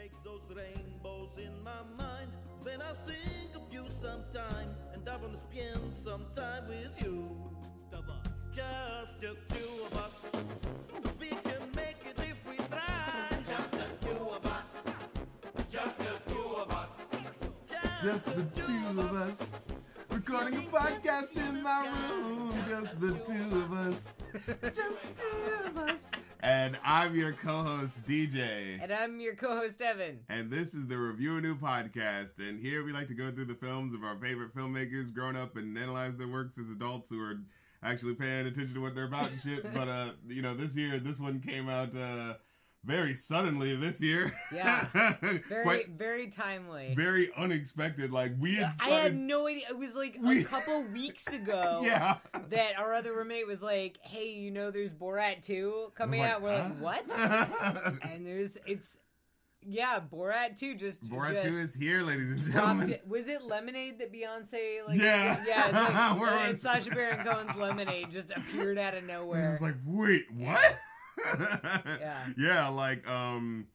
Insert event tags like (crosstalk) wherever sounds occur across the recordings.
makes those rainbows in my mind. Then I sing of you sometime, and I wanna spend some time with you. Just the two of us. We can make it if we try. Just the two of us. Just the two of us. Just the two of us. Recording a podcast in my room. Just the two of us. (laughs) Just two of us. And I'm your co-host DJ. And I'm your co-host Evan. And this is the Review a New podcast. And here we like to go through the films of our favorite filmmakers grown up and analyze their works as adults who are actually paying attention to what they're about and shit. (laughs) but uh, you know, this year this one came out uh very suddenly this year. Yeah. (laughs) Very Quite very timely. very unexpected. Like we had I had no idea. It was like We- a couple (laughs) weeks ago Yeah. that our other roommate was like, "Hey, you know, there's Borat 2 coming like, out." We're huh? like, "What?" (laughs) and there's it's yeah, Borat 2 just Borat just 2 is here, ladies and gentlemen. it. Was it Lemonade that Beyonce like? Yeah. yeah. It's like, on- Sacha Baron Cohen's Lemonade just appeared out of nowhere. it's like, wait, what? Yeah. (laughs) yeah, like, um,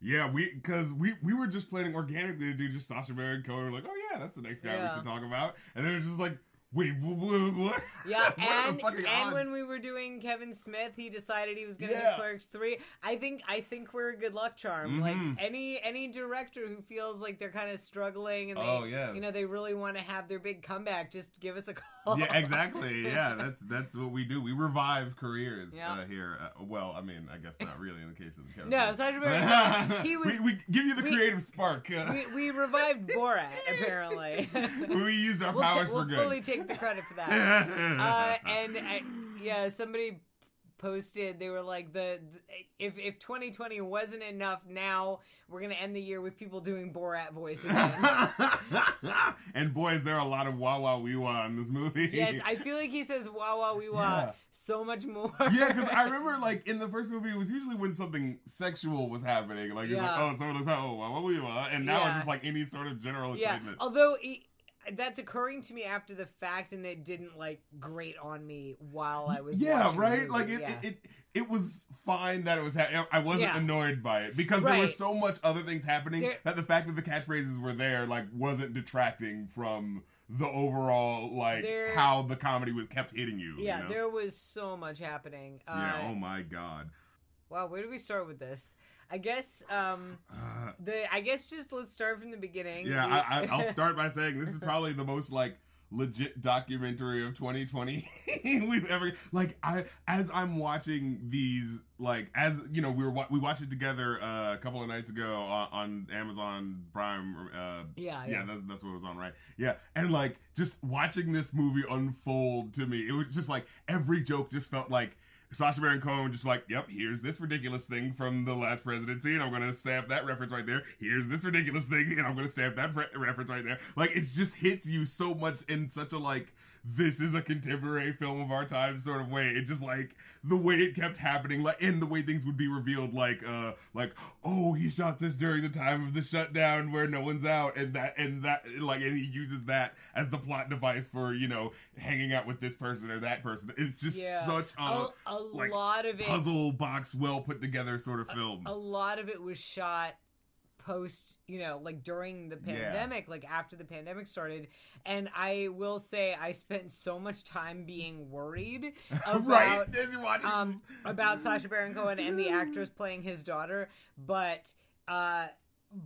yeah, we because we we were just planning organically to do just Sacha Baron Cohen. We're like, oh yeah, that's the next guy Yeah. we should talk about. And then it was just like, wait, wh- wh- what? Yeah, (laughs) and and odds? when we were doing Kevin Smith, he decided he was going to Yeah. do Clerks three. I think I think we're a good luck charm. Mhm. Like any any director who feels like they're kind of struggling and they Oh, yes. you know they really want to have their big comeback, just give us a call. yeah, exactly. (laughs) Yeah, that's that's what we do. We revive careers Yeah. uh, here. Uh, well, I mean, I guess not really in the case of Kevin. No, Baron (laughs) Cohen, he was- we, we give you the we- creative spark. Uh, we, we revived Borat apparently. we used our we'll, powers ta- for we'll good. fully take the credit for that. uh, and I, yeah, somebody posted they were like the, the if if 2020 wasn't enough, now we're gonna end the year with people doing Borat voices (laughs) and boy, is there a lot of wah wah wee wah in this movie. yes, I feel like he says wah wah wee wah Yeah. so much more. yeah, because I remember like in the first movie, it was usually when something sexual was happening. Like it's like, Yeah. oh, someone was oh, wah wah wee wah, and now Yeah. it's just like any sort of general yeah. excitement. Although he, that's occurring to me after the fact, and it didn't like grate on me while I was. yeah, right. Like it, yeah. it, it, it was fine that it was. Ha- I wasn't Yeah. annoyed by it because there was so much other things happening There- that the fact that the catchphrases were there like wasn't detracting from the overall like There- how the comedy was kept hitting you. yeah, you know? there was so much happening. Uh, yeah. Oh my god. Wow, where do we start with this? I guess um Uh, the I guess just let's start from the beginning. Yeah, I, I, I'll (laughs) start by saying this is probably the most like legit documentary of 2020 (laughs) we've ever like I as I'm watching these like as you know we were we watched it together uh, a couple of nights ago on, on Amazon Prime uh, Yeah, yeah yeah. that's that's what it was on right yeah and like just watching this movie unfold to me it was just like every joke just felt like Sacha Baron Cohen just like, yep, here's this ridiculous thing from the last presidency, and I'm gonna stamp that reference right there. Here's this ridiculous thing, and I'm gonna stamp that reference right there. Like it just hits you so much in such a like, this is a contemporary film of our time sort of way. It just like the way it kept happening, like and the way things would be revealed, like uh, like oh, he shot this during the time of the shutdown where no one's out, and that and that like, and he uses that as the plot device for you know hanging out with this person or that person. It's just Yeah. such a a, a like, lot of it puzzle box, well put together sort of film. a lot of it was shot post you know like during the Yeah. pandemic like after the pandemic started and i will say i spent so much time being worried (laughs) about right? As you're watching um about Sacha Baron Cohen and the (laughs) actress playing his daughter, but uh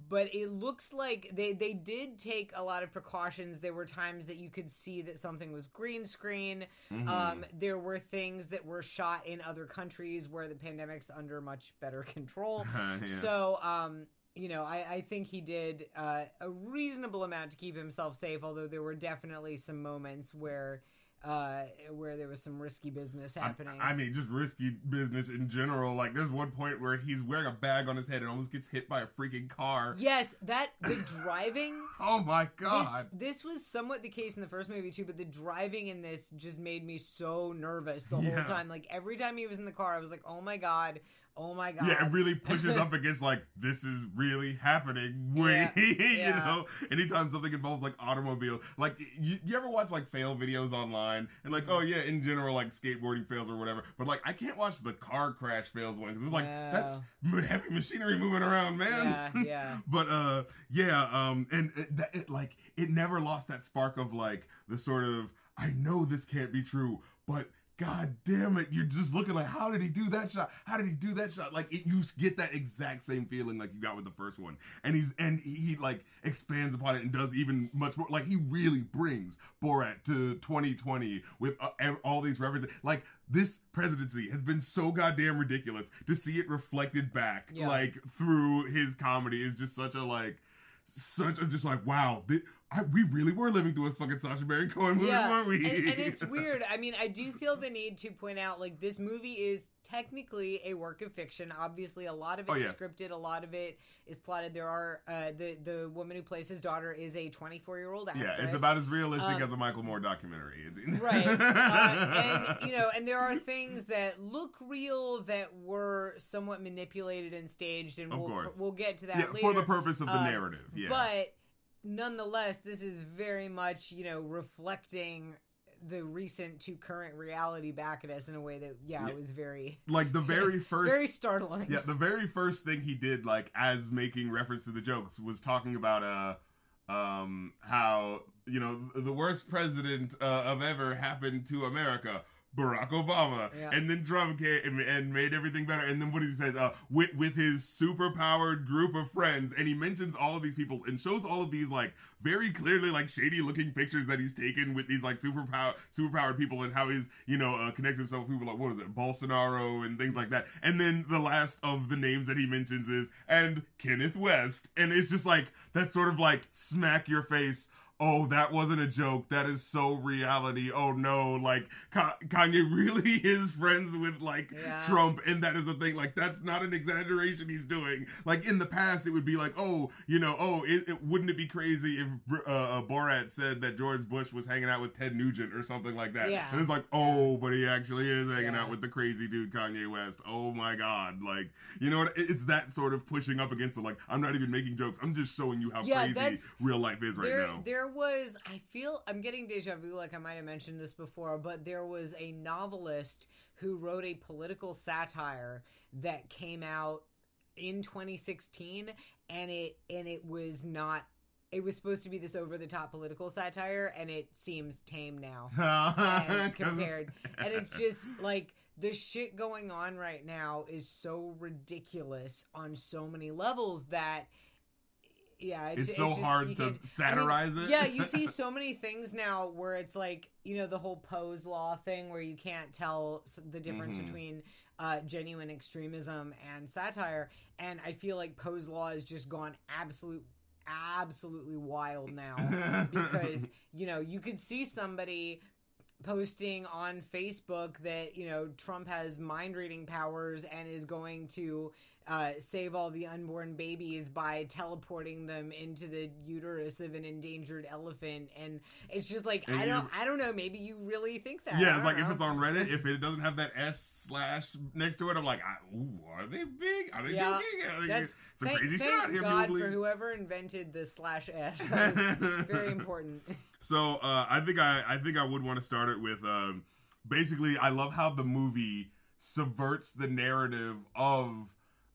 but it looks like they they did take a lot of precautions. There were times that you could see that something was green screen. Mhm. Um there were things that were shot in other countries where the pandemic's under much better control. (laughs) Yeah. So, um, you know, I, I think he did uh, a reasonable amount to keep himself safe. Although there were definitely some moments where, uh, where there was some risky business happening. I, mean, just risky business in general. Like, there's one point where he's wearing a bag on his head and almost gets hit by a freaking car. yes, that the driving. (laughs) Oh my god! this was somewhat the case in the first movie too, but the driving in this just made me so nervous the Yeah. whole time. Like every time he was in the car, I was like, "Oh my god, oh my god!" Yeah, it really pushes up (laughs) against like this is really happening. (laughs) Way Yeah, (laughs) you know, anytime something involves like automobile, like you, you ever watch like fail videos online. And like, oh yeah, in general, like skateboarding fails or whatever. But like, I can't watch the car crash fails one because it's like No. that's heavy machinery moving around, man. Yeah, yeah. but uh, yeah, um, and it, that, it like it never lost that spark of like the sort of I know this can't be true, but. God damn it! You're just looking like, how did he do that shot? How did he do that shot? Like, it, you get that exact same feeling like you got with the first one, and he's and he, he like expands upon it and does even much more. Like, he really brings Borat to 2020 with uh, all these references. Like, this presidency has been so goddamn ridiculous. To see it reflected back, Yeah. like through his comedy, is just such a like such a just like wow I, we really were living through a fucking Sacha Baron Cohen movie, yeah, weren't we? and, and it's (laughs) weird. I mean, I do feel the need to point out like this movie is technically a work of fiction. Obviously, a lot of it's Oh, yes. scripted, a lot of it is plotted. There are uh, the the woman who plays his daughter is a 24 year old actress. yeah, it's about as realistic Um, as a Michael Moore documentary. (laughs) right uh, and (laughs) you know and there are things that look real that were somewhat manipulated and staged and Of we'll, course. we'll get to that yeah, later for the purpose of the Uh, narrative. Yeah, but nonetheless this is very much you know reflecting the recent to current reality back at us in a way that yeah, Yeah. it was very like the very (laughs) first very startling Yeah, the very first thing he did, like as making reference to the jokes, was talking about uh, um, how you know the worst president uh, of ever happened to America. Barack Obama, Yeah. and then Trump came and, and made everything better. And then what he says, uh, with with his super powered group of friends, and he mentions all of these people and shows all of these like very clearly like shady looking pictures that he's taken with these like super power super powered people and how he's you know uh, connected himself with people like what is it Bolsonaro and things like that. And then the last of the names that he mentions is and Kenneth West, and it's just like that sort of like smack your face. Oh, that wasn't a joke. That is so reality. Oh no, like Ka- Kanye really (laughs) is friends with like Yeah. Trump, and that is a thing. Like that's not an exaggeration he's doing. Like in the past, it would be like, oh, you know, oh, it, it wouldn't it be crazy if uh, uh, Borat said that George Bush was hanging out with Ted Nugent or something like that? Yeah. And it's like, oh, but he actually is hanging Yeah. out with the crazy dude Kanye West. Oh my God, like you know what? It's that sort of pushing up against it. Like I'm not even making jokes. I'm just showing you how Yeah, crazy real life is right there, now. there was I feel I'm getting deja vu like I might have mentioned this before, but there was a novelist who wrote a political satire that came out in 2016 and it and it was not it was supposed to be this over the top political satire and it seems tame now (laughs) and compared. And it's just (laughs) like the shit going on right now is so ridiculous on so many levels that yeah it's, It's so just- hard to satirize it. yeah you see (laughs) so many things now where it's like you know the whole Poe's law thing where you can't tell the difference Mhm. between uh, genuine extremism and satire and i feel like Poe's law has just gone absolute absolutely wild now (laughs) because you know you could see somebody posting on Facebook that you know Trump has mind reading powers and is going to uh, save all the unborn babies by teleporting them into the uterus of an endangered elephant, and it's just like And I you- don't, I don't know. Maybe you really think that. Yeah, it's like if it's on Reddit, if it doesn't have that S slash next to it, I'm like, I, ooh, are they big? Are they Yeah? Are they, That's some thank, crazy thank shot here. God for whoever invented the slash S. (laughs) Very important. (laughs) So uh, I think I I think I would want to start it with um, basically I love how the movie subverts the narrative of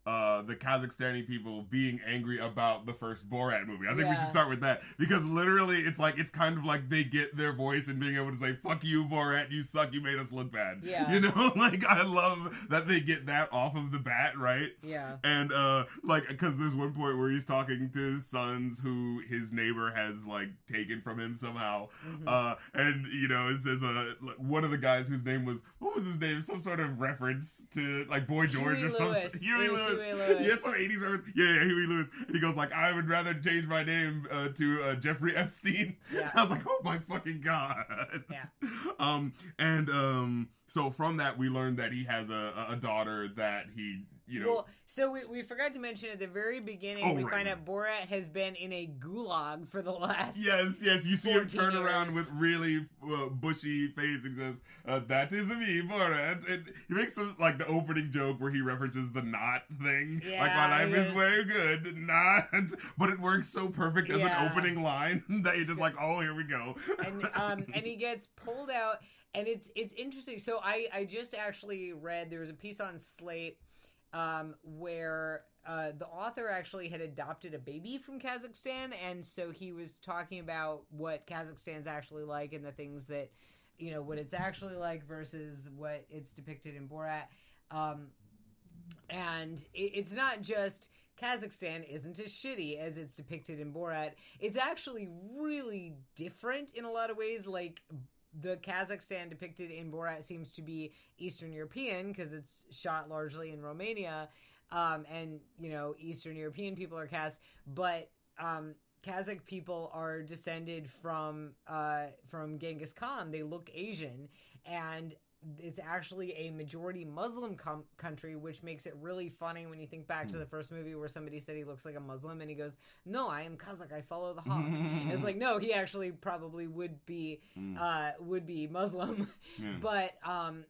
uh, the Kazakhstani people being angry about the first Borat movie. I think we should start with that because literally it's like it's kind of like they get their voice and being able to say "fuck you, Borat, you suck, you made us look bad." Yeah. you know, (laughs) like I love that they get that off of the bat, right? Yeah. And uh like because there's one point where he's talking to his sons who his neighbor has like taken from him somehow. Mhm. Uh and you know it says uh one of the guys whose name was what was his name? Some sort of reference to like Boy George Huey or something. Lewis. Huey Lewis. Huey Lewis. (laughs) Yeah, some 80s reference. Yeah, yeah, Huey Lewis. And he goes like I would rather change my name uh, to uh, Jeffrey Epstein. (laughs) Yeah. I was like, "Oh my fucking god." Yeah. (laughs) Um and um so from that we learned that he has a, a daughter that he you know Well, so we, we forgot to mention at the very beginning, Oh, we right, find out Borat has been in a gulag for the last. Yes, yes, you see him 14 turn around with really uh, bushy face and says, uh, "That is me, Borat." And he makes some like the opening joke where he references the "not" thing, like "My life is very good, not." (laughs) But it works so perfect as Yeah. an opening line (laughs) that you're just like, "Oh, here we go." and um (laughs) and he gets pulled out and it's it's interesting so i i just actually read there was a piece on slate um where uh the author actually had adopted a baby from kazakhstan and so he was talking about what kazakhstan's actually like and the things that you know what it's actually like versus what it's depicted in borat um and it, it's not just Kazakhstan isn't as shitty as it's depicted in Borat. It's actually really different in a lot of ways. Like the Kazakhstan depicted in Borat seems to be Eastern European because it's shot largely in Romania, um, and you know Eastern European people are cast, but um, Kazakh people are descended from uh, from Genghis Khan. They look Asian, and it's actually a majority Muslim com- country, which makes it really funny when you think back to the first movie where somebody said he looks like a Muslim, and he goes, "No, I am Kazakh. I follow the hawk." (laughs) it's like, no, he actually probably would be uh, would be Muslim, (laughs) Yeah. but um,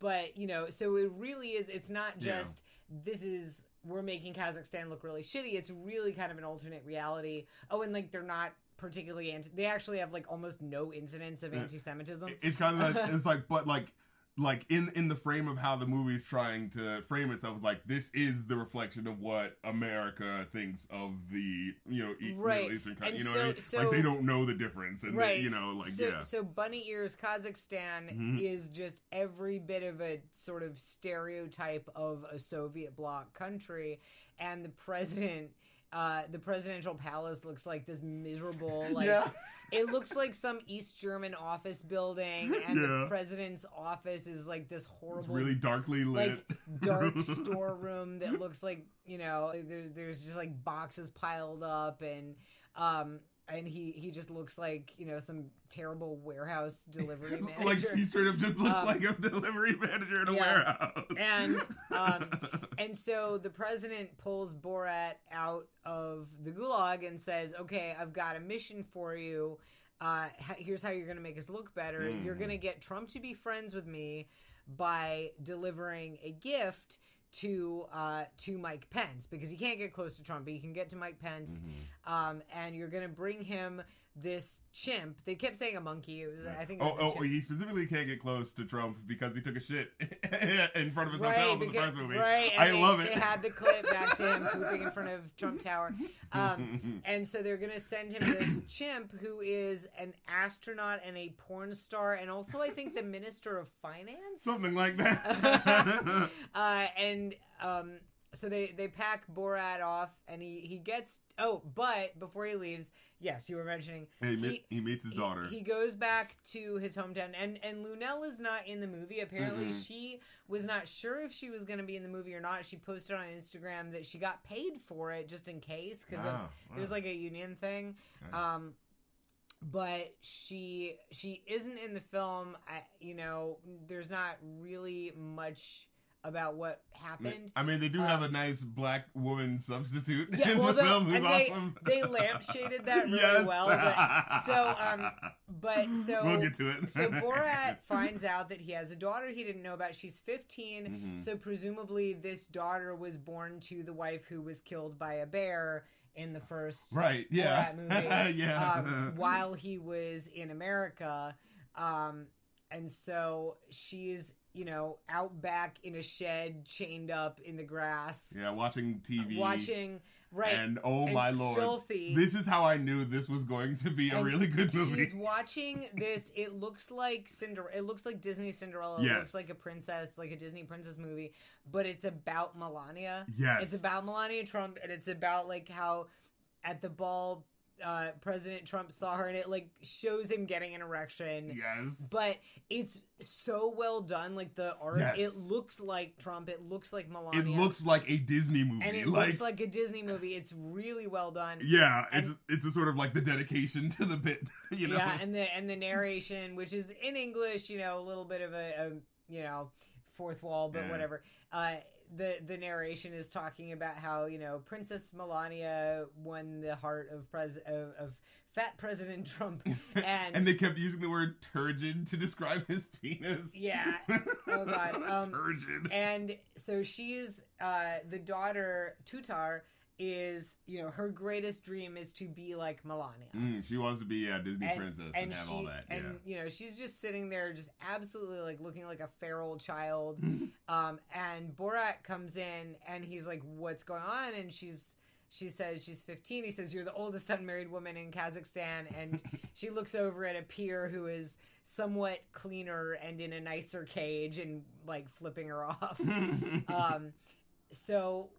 but you know, so it really is. It's not Yeah. just this is we're making Kazakhstan look really shitty. It's really kind of an alternate reality. Oh, and like they're not particularly anti. They actually have like almost no incidents of anti-Semitism. it's kind of like, it's like but like (laughs) like in in the frame of how the movie's trying to frame itself is like this is the reflection of what America thinks of the you know e- Right. Middle Eastern country. And You know what I mean? so- like they don't know the difference, and they, you know like so, yeah. so bunny ears kazakhstan Mhm. is just every bit of a sort of stereotype of a soviet bloc country and the president uh, the presidential palace looks like this miserable (laughs) like yeah. it looks like some east german office building (laughs) and Yeah. the president's office is like this It's horrible really darkly lit. like dark (laughs) storeroom that looks like you know there, there's just like boxes piled up and um and he he just looks like you know some terrible warehouse delivery (laughs) manager like he straight up just looks Um, like a delivery manager in a yeah. warehouse. And, um, (laughs) and so the president pulls Borat out of the gulag and says, "Okay, I've got a mission for you. Uh, here's how you're going to make us look better. You're Mhm. going to get Trump to be friends with me by delivering a gift." To uh, to Mike Pence because you can't get close to Trump, but he can get to Mike Pence, Mhm. um, and you're gonna bring him this chimp. They kept saying a monkey. It was, I think. Oh, oh, he specifically can't get close to Trump because he took a shit (laughs) in front of his right, hotel in the first movie. right, I they, love it. They had the clip back to him pooping in front of Trump Tower, um, (laughs) and so they're gonna send him this (coughs) chimp who is an astronaut and a porn star, and also I think the minister of finance. Something like that. (laughs) uh, and um, so they they pack Borat off, and he he gets oh, but before he leaves, yes, you were mentioning he, me- he meets his he- daughter. He, goes back to his hometown, and and Luenell is not in the movie. Apparently, Mm-mm. she was not sure if she was going to be in the movie or not. She posted on Instagram that she got paid for it just in case because Ah, there's wow. like a union thing. Nice. Um, but she she isn't in the film. I, you know, there's not really much about what happened. I mean, they do have um, a nice black woman substitute Yeah, in well, the the- film who's and they- awesome. they lampshaded that (laughs) really yes. well, but- so, um, But (laughs) so we'll get to it. so (laughs) Borat finds out that he has a daughter he didn't know about. She's 15, Mhm. so presumably this daughter was born to the wife who was killed by a bear in the first right? Yeah. Movie, yeah. um, while he was in America. Um, and so she's, you know, out back in a shed, chained up in the grass, yeah, watching TV. watching, right? And oh and my lord, filthy. this is how I knew this was going to be a And really good movie. She's watching this. It looks like Cinder. It looks like Disney Cinderella. It Yes. looks like a princess, like a Disney princess movie. But it's about Melania. Yes. It's about Melania Trump, and it's about like how at the ball, uh, President Trump saw her, and it like shows him getting an erection. yes. But it's so well done. Like the art, Yes. it looks like Trump. It looks like Melania. It looks like a Disney movie. and it like, looks like a Disney movie. It's really well done. yeah, and- it's it's a sort of like the dedication to the bit, (laughs) you know. Yeah, and the and the narration, which is in English, you know, a little bit of a, a you know fourth wall, but Yeah. whatever. Uh, the the narration is talking about how you know Princess Melania won the heart of pres of, of fat President Trump, (laughs) and, and they kept using the word turgid to describe his penis. Yeah. Oh, God. (laughs) Um, turgid. and so she's uh, the daughter Tutar is you know her greatest dream is to be like Melania. Mm, she wants to be a Disney And- princess and, have she, all that. and you know she's just sitting there, just absolutely like looking like a feral child. (laughs) Um, and Borat comes in and he's like, "What's going on?" And she's she says she's 15. He says, "You're the oldest unmarried woman in Kazakhstan." And (laughs) she looks over at a peer who is somewhat cleaner and in a nicer cage and like flipping her off. (laughs) um, so.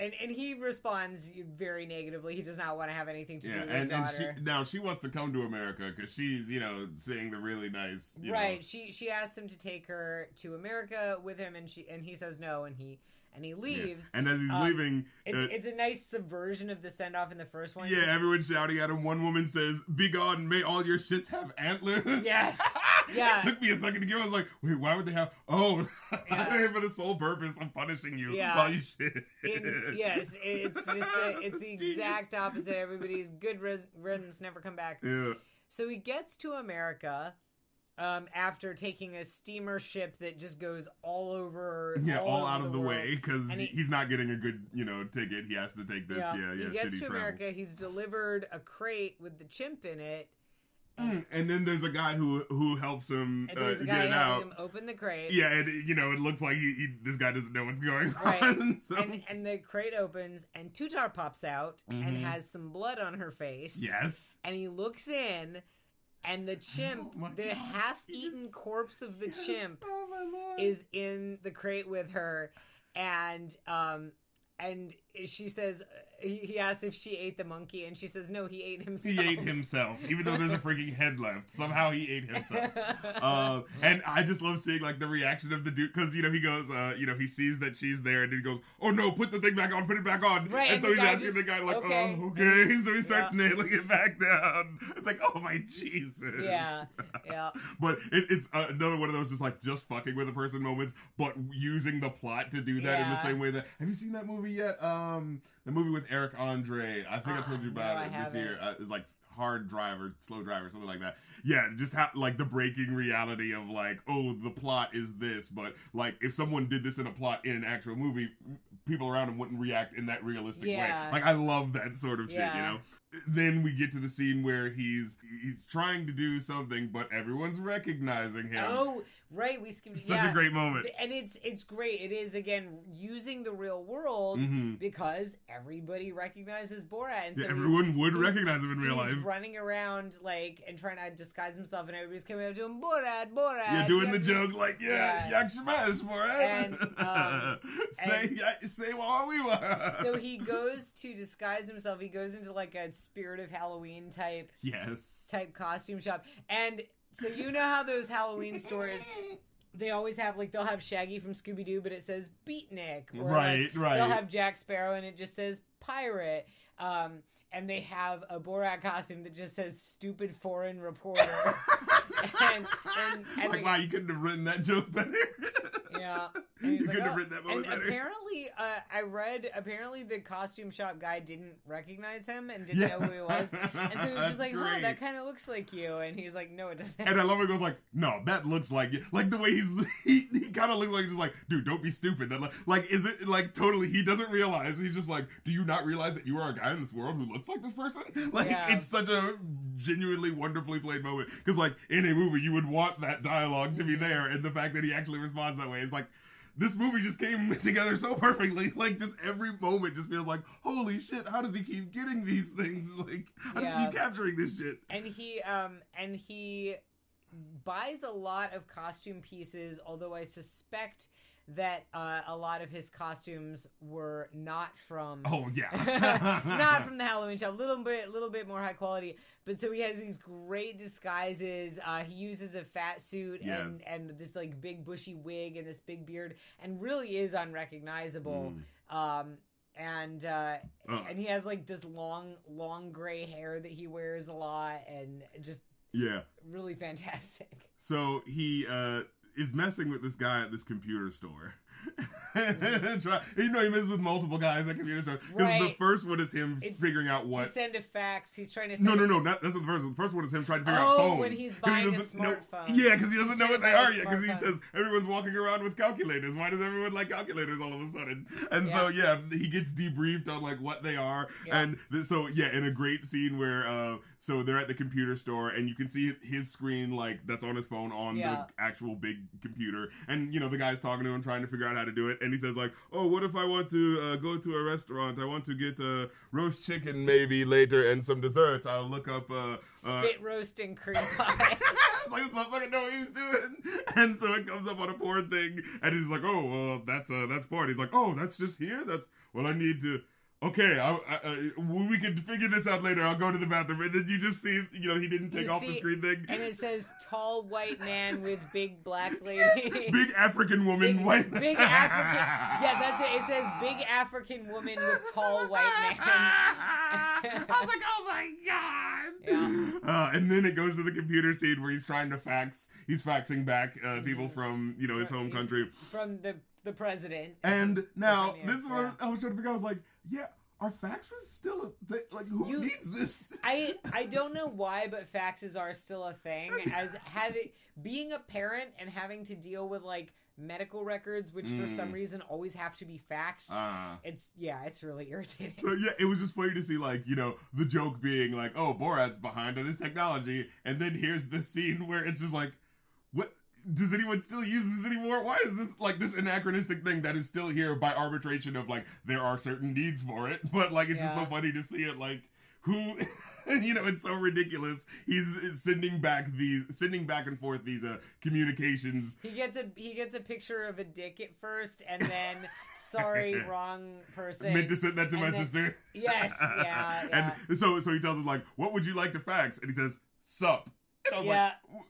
And, and he responds very negatively. He does not want to have anything to do with and, his and daughter. she now she wants to come to America because she's you know saying the really nice you know- right she she asks him to take her to america with him and she and he says no and he and he yeah. leaves And as he's Um, leaving, it's, uh, it's a nice subversion of the send off in the first one yeah, everyone's shouting at him. One woman says, "Be gone! May all your shits have antlers." Yes. (laughs) Yeah. it took me a second to get. I was like, "Wait, why would they have?" Oh, (laughs) Yeah. for the sole purpose of punishing you Yeah. while you shit. Yes it's just the, (laughs) it's the Genius. exact opposite everybody's good riddance never come back Yeah. so he gets to america um, after taking a steamer ship that just goes all over Yeah, all, over out of the, world. way because he- he's not getting a good, you know, ticket. He has to take this. Yeah, yeah. he gets to travel. america he's delivered a crate with the chimp in it Mm, and then there's a guy who who helps him uh, get it out. him open the crate Yeah, and you know, it looks like he, he this guy doesn't know what's going Right. (laughs) on. So and and the crate opens and Tutar pops out and Mhm. has some blood on her face. yes, And he looks in and the chimp, Oh the half-eaten Yes. corpse of the (laughs) Yes. chimp Oh is in the crate with her and um and she says he, he asks if she ate the monkey and she says no he ate himself he ate himself, even though there's a freaking head left. Somehow he ate himself. uh, and I just love seeing like the reaction of the dude because you know he goes, uh, you know, he sees that she's there and he goes, "Oh no, put the thing back on, put it back on." Right, and and so he's asking just- the guy like, okay. "Oh, okay." (laughs) So he starts Yeah. nailing it back down. It's like, oh my Jesus. yeah yeah (laughs) But it, it's uh, another one of those just like just fucking with a person moments, but using the plot to do that in the same way that. Have you seen that movie yet? Um, the movie with Eric Andre. I think I Uh, told you no, about I it this year. Uh, it's like hard driver, slow driver, something like that. Yeah, just ha- like the breaking reality of like, oh, the plot is this, but like if someone did this in a plot in an actual movie, people around him wouldn't react in that realistic Yeah. way. Like I love that sort of shit, you know. Then we get to the scene where he's he's trying to do something, but everyone's recognizing him. oh right we skipped Such yeah. a great moment. and it's it's great it is again using the real world hmm because everybody recognizes Borat, and so Yeah, everyone would recognize him in real he's life. running around like and trying to disguise himself, and everybody's coming up to him, Borat, Borat. Yeah, doing the joke like, yeah, Yeah. jagshemash, And, Borat. um, (laughs) say, and- say what we want. (laughs) So he (laughs) goes to disguise himself. He goes into like a Spirit of Halloween type yes. type costume shop, and so you know how those Halloween (laughs) stores they always have like they'll have Shaggy from Scooby Doo, but it says Beatnik, or like, Right, right. They'll have Jack Sparrow and it just says pirate. Um, and they have a Borat costume that just says stupid foreign reporter. (laughs) (laughs) and, and, and like, the- wow, you couldn't have written that joke better. Yeah. And you like, have "Oh." written that And better. apparently, uh, I read, apparently the costume shop guy didn't recognize him and didn't know who he was. And so he was (laughs) That's just like, huh, that kind of looks like you. And he's like, no, it doesn't. And I love it. Goes like, no, that looks like you. Like the way he's, (laughs) he, he kind of looks like just like, dude, don't be stupid. That like, like, is it like totally? He doesn't realize. He's just like, do you not realize that you are a guy in this world who looks like this person? (laughs) Like, Yeah. it's such a genuinely wonderfully played moment. Because like in a movie, you would want that dialogue to be Mm-hmm. there, and the fact that he actually responds that way, it's like. This movie just came (laughs) together so perfectly. (laughs) Like, just every moment just feels like, holy shit, how does he keep getting these things? (laughs) Like, how does he keep capturing this shit? and he um and he buys a lot of costume pieces although i suspect that uh, a lot of his costumes were not from Oh, yeah. (laughs) not from the Halloween shop. A little bit, little bit more high quality. But so he has these great disguises. Uh, he uses a fat suit Yes. and and this like big bushy wig and this big beard, and really is unrecognizable. Mm. Um, and uh, Oh. and he has like this long, long gray hair that he wears a lot, and just Yeah. really fantastic. So he uh is messing with this guy at this computer store. Try, you know, he messes with multiple guys at computer store. Because the first one is him It's- figuring out what. To send a fax, he's trying to send No, no, no. Not, that's not the first one. The first one is him trying to figure out Oh, phones. when he's 'Cause he buying a smartphone. Yeah, because he doesn't He's know what they are yet. Because he says everyone's walking around with calculators. Why does everyone like calculators all of a sudden? And so yeah, he gets debriefed on like what they are. Yeah. And th- so yeah, in a great scene where uh, so they're at the computer store and you can see his screen like that's on his phone on Yeah. the actual big computer. And you know the guy's talking to him, trying to figure out how to do it. And he says like, "Oh, what if I want to uh, go to a restaurant? I want to get uh, roast chicken maybe later and some dessert. I'll look up." Uh, uh, spit roasting cream pie. (laughs) Like this motherfucker know what he's doing, (laughs) and so it comes up on a porn thing, and he's like, "Oh, well, that's uh, that's porn." He's like, "Oh, that's just here. That's well, I need to." Okay, I, I, uh, we can figure this out later. I'll go to the bathroom, and then you just see, you know, he didn't take You off the screen thing. and it says tall white man with big black (laughs) lady. Big African woman, Big- white. big African. Yeah, that's it. It says big African woman with tall white man. (laughs) I was like, oh my god. Yeah. Uh, and then it goes to the computer scene where he's trying to fax. He's faxing back uh, people from you know his home country. From the the president. And now premier, this is what yeah. I was trying to figure. out. I was like, yeah, are faxes still a thing? Like, who You- needs this? I (laughs) I don't know why, but faxes are still a thing. As having being a parent and having to deal with like medical records, which for some Mm. reason always have to be faxed. Ah. it's yeah, it's really irritating. So yeah, it was just funny to see like you know the joke being like, oh, Borat's behind on his technology, and then here's this scene where it's just like, what? Does anyone still use this anymore? Why is this like this anachronistic thing that is still here by arbitration of like there are certain needs for it, (laughs) but like it's just so funny to see it like who (laughs) you know it's so ridiculous. He's sending back these sending back and forth these uh communications He gets a he gets a picture of a dick at first, and then sorry, (laughs) wrong person. meant to send that to and my then- sister. Yes, yeah, yeah. And so so he tells him like, "What would you like to fax?" And he says, "Sup." And I was Yeah. like,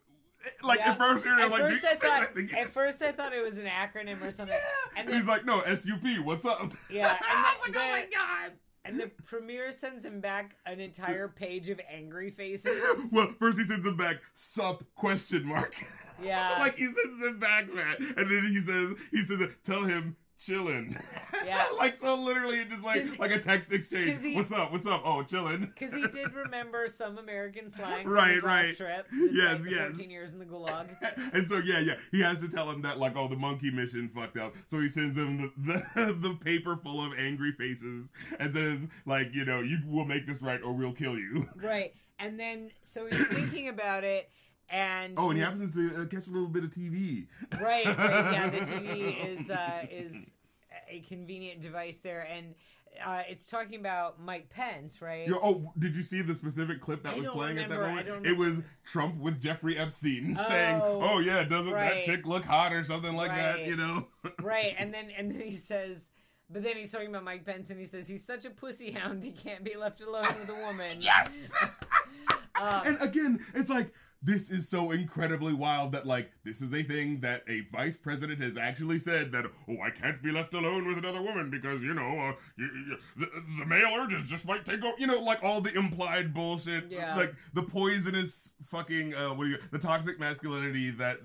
like Yeah. at first you're At like, first, "Do I you say what thought. At first, I thought it was an acronym or something. Yeah. And And he's like, "No, SUP. What's up?" (laughs) Yeah, and the- like, "Oh my god." And the premier sends him back an entire page of angry faces. (laughs) Well, first he sends him back, "Sup?" question mark. (laughs) Yeah. like he sends him back, man, and then he says, he says, "Tell him." Chillin', Yeah. (laughs) like so, literally, it just like like a text exchange. he- What's up? What's up? Oh, chilling. Because he did remember some American slang Right, right. trip. (laughs) Yes, the yes. 14 years in the gulag. (laughs) and so yeah, yeah, he has to tell him that like, oh, the monkey mission fucked up. So he sends him the the, the paper full of angry faces and says like, you know, you will make this right or we'll kill you. Right. And then, so he's thinking about it, and Oh, and he happens to uh, catch a little bit of TV. Right, right, yeah. The TV (laughs) is uh, is a convenient device there, and uh, it's talking about Mike Pence, right? Yo, oh, did you see the specific clip that I was playing remember, at that moment? It was Trump with Jeffrey Epstein (laughs) Oh, saying, "Oh yeah, doesn't right. that chick look hot or something like that?" You know. right, (laughs) and then and then he says. But then he's talking about Mike Pence, and he says he's such a pussy hound he can't be left alone with a woman. yes. Um, and again, it's like this is so incredibly wild that like this is a thing that a vice president has actually said that oh I can't be left alone with another woman because you know uh, you, you, the, the male urges just might take over you know like all the implied bullshit Yeah. like the poisonous fucking uh what do you the toxic masculinity that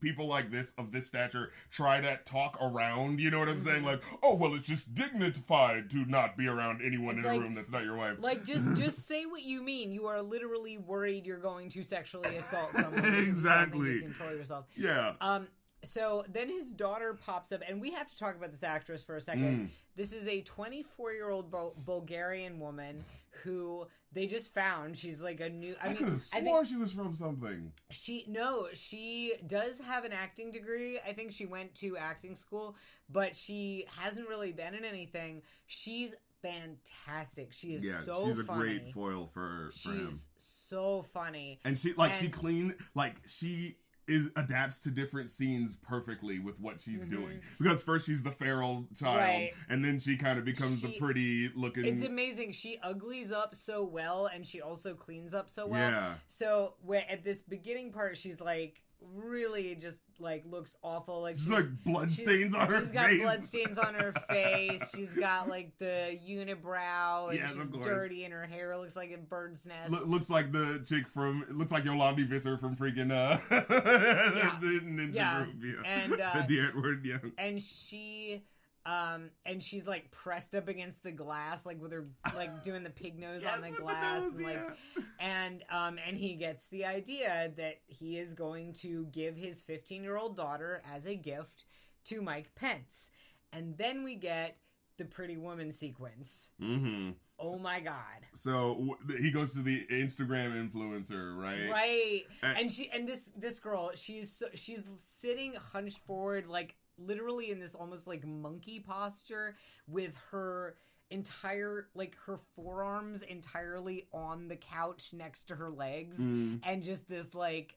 people like this of this stature try to talk around you know what I'm saying Mhm. like oh well it's just dignified to not be around anyone It's in like- a room that's not your wife Like just (laughs) just say what you mean. You are literally worried you're going to sexually assault (laughs) someone. because you don't think Exactly. control yourself. yeah Um. So then his daughter pops up, and we have to talk about this actress for a second. Mm. This is a 24 year old Bul- Bulgarian woman who they just found. She's like a new. I I, could mean, have I think she was from something. she no, she does have an acting degree. I think she went to acting school, but she hasn't really been in anything. She's fantastic. She is yeah, so she's a funny. great foil for, for him. She's so funny. And she like she clean like she is adapts to different scenes perfectly with what she's Mhm. doing. Because first she's the feral child, Right. and then she kind of becomes the pretty looking. It's amazing. She uglies up so well, and she also cleans up so well. yeah, So where at this beginning part, she's like, really just like looks awful. Like She's she's, like blood stains on her she's got face. blood stains on her (laughs) face. She's got like the unibrow, and Yes, she's dirty, and her hair looks like a bird's nest. Lo- looks like the chick from. It looks like Yolandi Visser from freaking uh, (laughs) the Ninja Yeah. Group. Yeah. And, (laughs) uh, Die Antwoord. and she um and she's like pressed up against the glass like with her like (laughs) doing the pig nose on the glass nose, and like yeah. (laughs) and um and he gets the idea that he is going to give his 15 year old daughter as a gift to mike pence and then we get the pretty woman sequence Mm-hmm. oh my god So w- he goes to the Instagram influencer, right? right And- and she and this this girl she's so, she's sitting hunched forward like literally in this almost like monkey posture with her entire like her forearms entirely on the couch next to her legs Mm. and just this like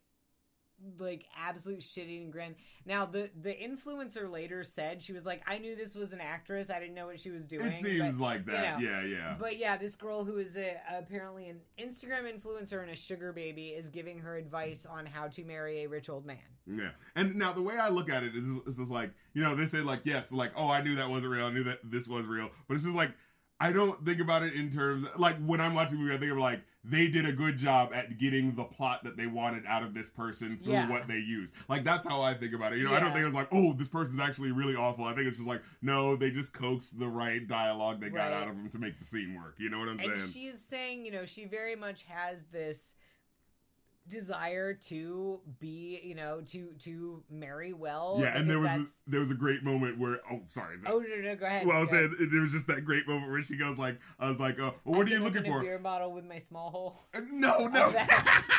like absolute shit eating grin. Now the the influencer later said she was like, I knew this was an actress. I didn't know what she was doing. It seems but- like that. you Yeah, yeah. but yeah, this girl who is a, apparently an Instagram influencer and a sugar baby is giving her advice on how to marry a rich old man. Yeah, and now the way I look at it is, this is like you know they say like yes, like oh I knew that wasn't real, I knew that this was real, but it's just like I don't think about it in terms like when I'm watching the movie, I think of like they did a good job at getting the plot that they wanted out of this person through Yeah. what they used. Like that's how I think about it. You know, I don't think it's like oh this person's actually really awful. I think it's just like no, they just coaxed the right dialogue they got out of them to make the scene work. You know what I'm And saying? she's saying, you know, she very much has this desire to be, you know, to to marry well. yeah, and there was a, there was a great moment where oh sorry. Oh no, no, go ahead. Well, I was ahead. saying there was just that great moment where she goes like, "I was like, uh, well, what I are you looking for?" A beer bottle with my small hole. Uh, No, (laughs) no.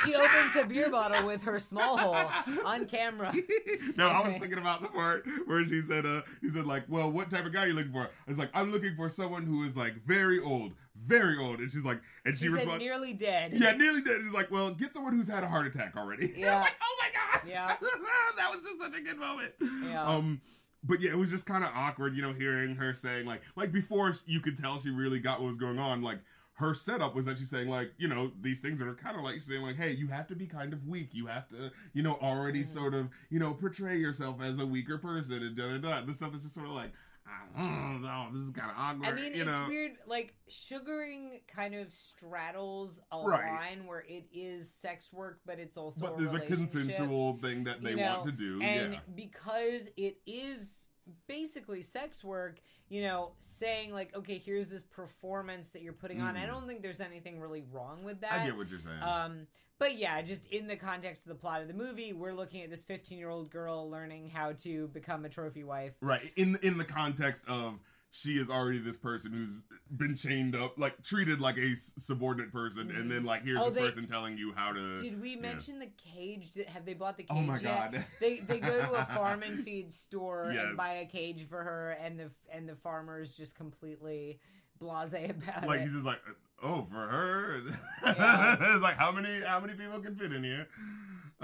She opens a beer bottle with her small hole on camera. (laughs) no, I was thinking about the part where she said, uh, he said like, well, what type of guy are you looking for? I was like, I'm looking for someone who is like very old, very old. And she's like, and she, She said responds, nearly dead. yeah, nearly dead. He's like, well, get someone who's had a heart attack already. (laughs) Yeah. I'm like, oh my god. Yeah. (laughs) that was just such a good moment. Yeah. Um. But yeah, it was just kind of awkward, you know, hearing her saying like, like before you could tell she really got what was going on. Like her setup was that she's saying like, you know, these things that are kind of like she's saying like, hey, you have to be kind of weak. You have to, you know, already Mhm. sort of, you know, portray yourself as a weaker person and da da da. This stuff is just sort of like, (laughs) oh no, this is kind of awkward. I mean, you it's know. weird. Like sugaring kind of straddles a Right. line where it is sex work, but it's also But there's a consensual thing that they you know, want to do. and yeah. because it is basically sex work, you know, saying like, okay, here's this performance that you're putting on. I Mhm. don't think there's anything really wrong with that. I get what you're saying. Um, but yeah, just in the context of the plot of the movie, we're looking at this 15 year old girl learning how to become a trophy wife. Right. In in the context of she is already this person who's been chained up, like treated like a s- subordinate person, and then mm-hmm. like here's Oh, this they- person telling you how to. Did we yeah. mention the cage? Did, have they bought the cage Oh my yet? god. They they go to a (laughs) farm and feed store Yes. and buy a cage for her, and the and the farmer's just completely blasé about like it. he's just like, oh, for her. Yeah. (laughs) it's like how many how many people can fit in here?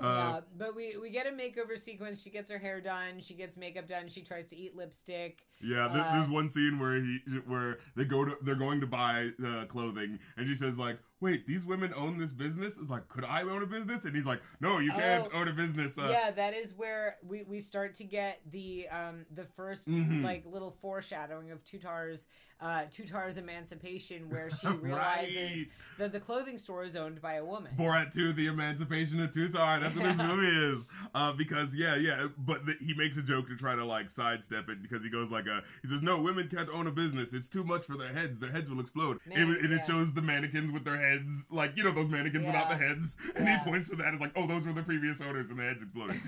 Uh, yeah, but we we get a makeover sequence. She gets her hair done. She gets makeup done. She tries to eat lipstick. Yeah, th- Uh, there's one scene where he where they go to they're going to buy clothing, and she says like, "Wait, these women own this business?" It's like, "Could I own a business?" And he's like, "No, you can't Oh, own a business." Uh, yeah, that is where we, we start to get the um the 1st Mhm. like little foreshadowing of Tutar's uh Tutar's emancipation, where she (laughs) Right. realizes that the clothing store is owned by a woman. Borat 2, The Emancipation of Tutar. That's what this movie is. Uh, because, yeah, yeah. But the, he makes a joke to try to, like, sidestep it because he goes, like, uh, he says, no, women can't own a business. It's too much for their heads. Their heads will explode. Man, and, and it shows the mannequins with their heads, like, you know, those mannequins without the heads. (laughs) And Yeah. he points to that as, like, oh, those were the previous owners and the heads exploded.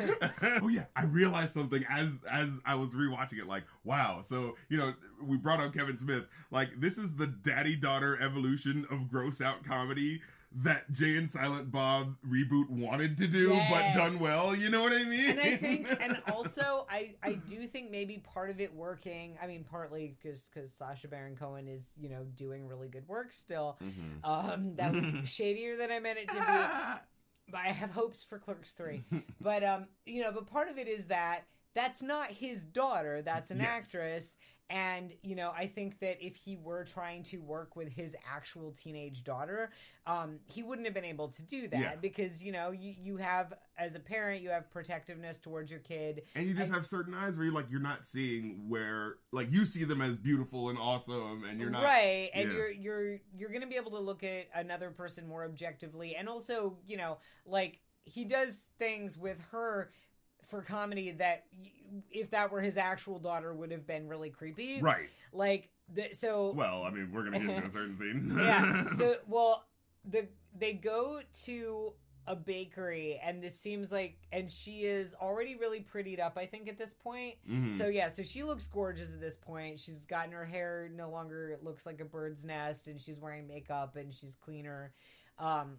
(laughs) oh, yeah. I realized something as, as I was rewatching it. Like, wow. So, you know, we brought up Kevin Smith. Like, this is the daddy daughter evolution of gross out comedy that Jay and Silent Bob reboot wanted to do, but done well. You know what I mean? and I think, (laughs) and also, I I do think maybe part of it working. I mean, partly because because Sacha Baron Cohen is you know doing really good work still. Mhm. Um, that was (laughs) shadier than I meant it to be. but I have hopes for Clerks three. (laughs) But um, you know, but part of it is that that's not his daughter. That's an Yes. actress, And, you know, I think that if he were trying to work with his actual teenage daughter, um, he wouldn't have been able to do that Yeah. because, you know, you, you have, as a parent, you have protectiveness towards your kid. And you just have certain eyes where you're like you're not seeing where like you see them as beautiful and awesome, and you're not right and yeah. you're you're you're gonna be able to look at another person more objectively and also you know like he does things with her for comedy that if that were his actual daughter would have been really creepy right. like the, so Well, I mean, we're gonna get into a certain scene. (laughs) yeah so (laughs) well the they go to a bakery and this seems like and she is already really prettied up i think at this point Mhm. so yeah, so she looks gorgeous at this point. She's gotten her hair no longer looks like a bird's nest, and she's wearing makeup and she's cleaner. Um,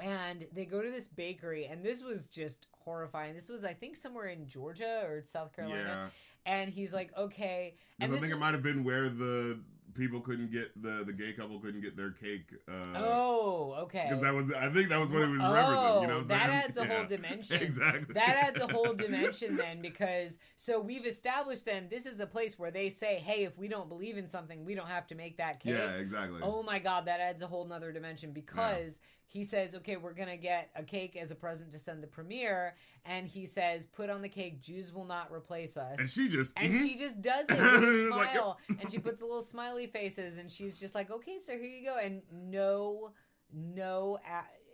and they go to this bakery, and this was just horrifying. This was, I think, somewhere in Georgia or South Carolina. yeah. And he's like, okay, and I think it might have been where the people couldn't get the the gay couple couldn't get their cake. Uh, oh, okay. because that was I think that was what it was Oh, referencing. You know, what I'm that saying? adds a whole (laughs) dimension. Exactly. that adds a whole dimension then because so we've established then this is a place where they say hey if we don't believe in something we don't have to make that cake Yeah, exactly. oh my god that adds a whole nother dimension because he says okay we're gonna get a cake as a present to send the premiere and he says put on the cake jews will not replace us and she just and mhm. she just does it (laughs) with a Like, smile and she puts the little smiley faces and she's just like okay so here you go and no no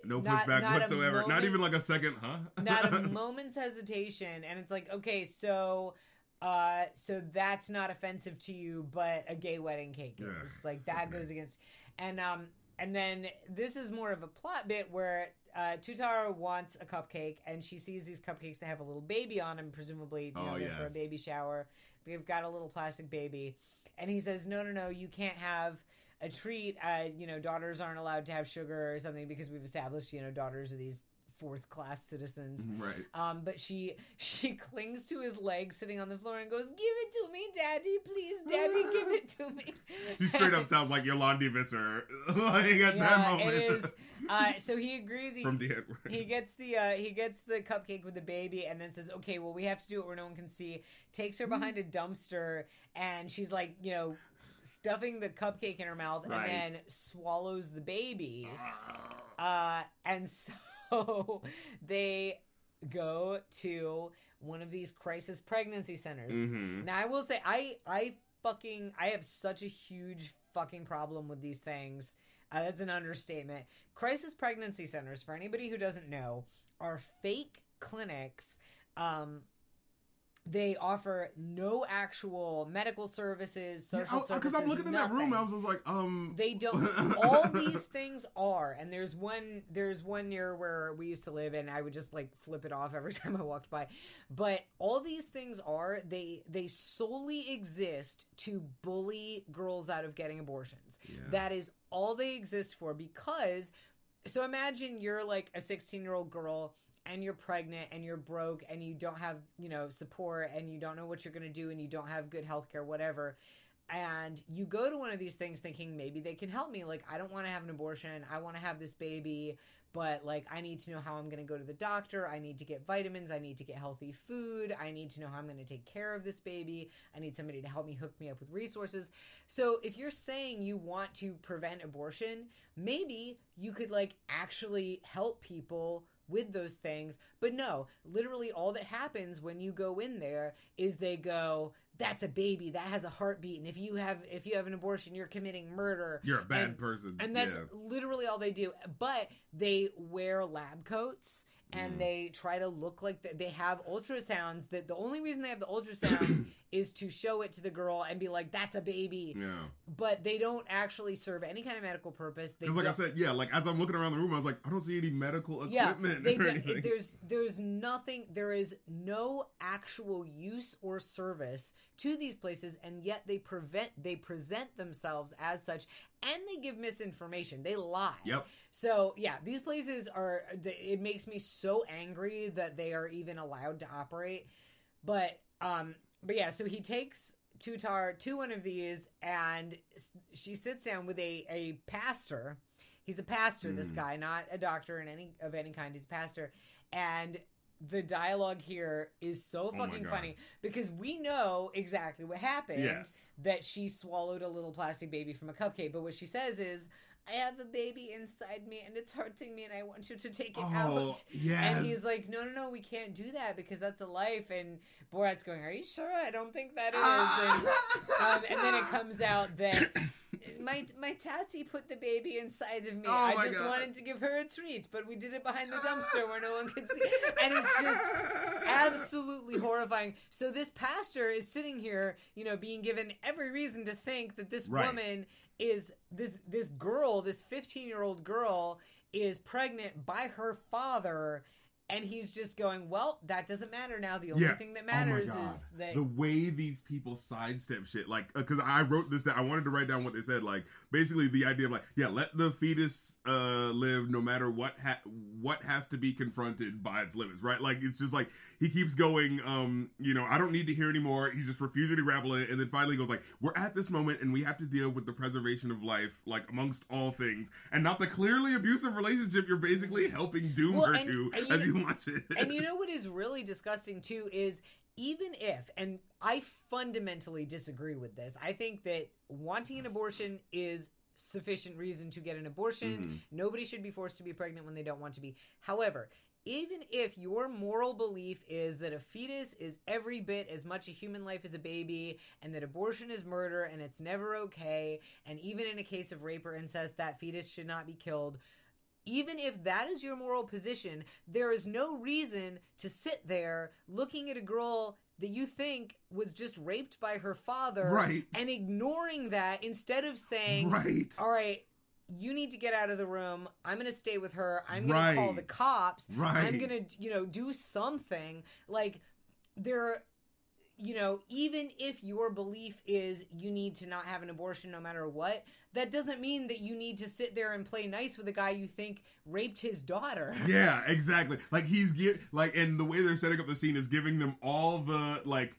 no not- pushback not whatsoever. Not even like a second, huh? not a (laughs) moment's hesitation and it's like okay so uh so that's not offensive to you but a gay wedding cake is Yeah. like that goes against and um and then this is more of a plot bit where uh Tutara wants a cupcake and she sees these cupcakes that have a little baby on them presumably you know Oh, they're for a baby shower. They've got a little plastic baby. And he says no no no you can't have a treat. Uh you know daughters aren't allowed to have sugar or something because we've established you know daughters are these fourth class citizens right. um, but she she (laughs) clings to his leg sitting on the floor and goes, "Give it to me, Daddy, please, Daddy, give it to me." (laughs) She straight up sounds like Yolandi Visser, (laughs) like at that moment. it is. Uh, so he agrees. He, From the Edward. he gets the uh, he gets the cupcake with the baby, and then says, "Okay, well, we have to do it where no one can see." Takes her behind a dumpster, and she's like, you know, stuffing the cupcake in her mouth, Right. and then swallows the baby. Uh, and so (laughs) they go to one of these crisis pregnancy centers. hmm Now I will say I I fucking I have such a huge fucking problem with these things. Uh, that's an understatement. Crisis pregnancy centers, for anybody who doesn't know, are fake clinics. Um, they offer no actual medical services, social services. Because I'm looking in that room. I was just like, um. They don't. (laughs) all these things are, and there's one. There's one near where we used to live, and I would just like flip it off every (laughs) time I walked by. But all these things are they they solely exist to bully girls out of getting abortions. Yeah. That is all they exist for because. So imagine you're like a 16 year old girl and you're pregnant and you're broke and you don't have you know support and you don't know what you're going to do and you don't have good health care whatever and you go to one of these things thinking maybe they can help me like i don't want to have an abortion i want to have this baby but like i need to know how i'm going to go to the doctor i need to get vitamins i need to get healthy food i need to know how i'm going to take care of this baby i need somebody to help me hook me up with resources. So if you're saying you want to prevent abortion maybe you could like actually help people with those things. But no, literally all that happens when you go in there is they go, that's a baby that has a heartbeat and if you have if you have an abortion you're committing murder You're a bad and- person. and that's yeah. literally all they do but they wear lab coats and Mm. they try to look like th- they have ultrasounds that the only reason they have the ultrasound (coughs) is to show it to the girl and be like that's a baby Yeah. but they don't actually serve any kind of medical purpose Because, like I said, yeah, like as I'm looking around the room, I was like, I don't see any medical equipment (laughs) or do, anything. there's there's nothing there is no actual use or service to these places and yet they prevent they present themselves as such and they give misinformation. They lie. Yep. so yeah these places are it makes me so angry that they are even allowed to operate. But um but yeah so he takes tutar to one of these and she sits down with a a pastor. He's a pastor this Mm. guy not a doctor in any of any kind. He's a pastor. And the dialogue here is so Oh fucking God. funny because we know exactly what happened. Yes. That she swallowed a little plastic baby from a cupcake, but what she says is, "I have a baby inside me and it's hurting me, and I want you to take it Oh, out." yes. And he's like, no, no, no, we can't do that because that's a life. And Borat's going, are you sure? I don't think that is. And, (laughs) um, and then it comes out that my my tatsy put the baby inside of me. Oh I just God. wanted to give her a treat, but we did it behind the ah. dumpster where no one could see. And it's just (laughs) absolutely horrifying. So this pastor is sitting here, you know, being given every reason to think that this Right. woman is this this girl, this 15-year-old girl is pregnant by her father and he's just going, "Well, that doesn't matter now. The only Yeah. thing that Oh matters God. is that the way these people sidestep shit like uh, because i wrote this down i wanted to write down what they said like basically the idea of like yeah let the fetus uh live no matter what ha- what has to be confronted by its limits right? Like it's just like he keeps going um you know i don't need to hear anymore. He's just refusing to grapple it and then finally goes like we're at this moment and we have to deal with the preservation of life like amongst all things and not the clearly abusive relationship you're basically helping doom Well, her and- to and as know- you watch it. and you know (laughs) what is really disgusting too is even if and i fundamentally disagree with this i think that wanting an abortion is sufficient reason to get an abortion. Mm-hmm. Nobody should be forced to be pregnant when they don't want to be. However even if your moral belief is that a fetus is every bit as much a human life as a baby and that abortion is murder and it's never okay and even in a case of rape or incest that fetus should not be killed even if that is your moral position, there is no reason to sit there looking at a girl that you think was just raped by her father Right. and ignoring that instead of saying, right All right, you need to get out of the room. I'm going to stay with her. I'm going to call the cops. Right. I'm going to, you know, do something. Like, there you know, even if your belief is you need to not have an abortion no matter what, that doesn't mean that you need to sit there and play nice with a guy you think raped his daughter. (laughs) Yeah, exactly. Like he's get like, and the way they're setting up the scene is giving them all the like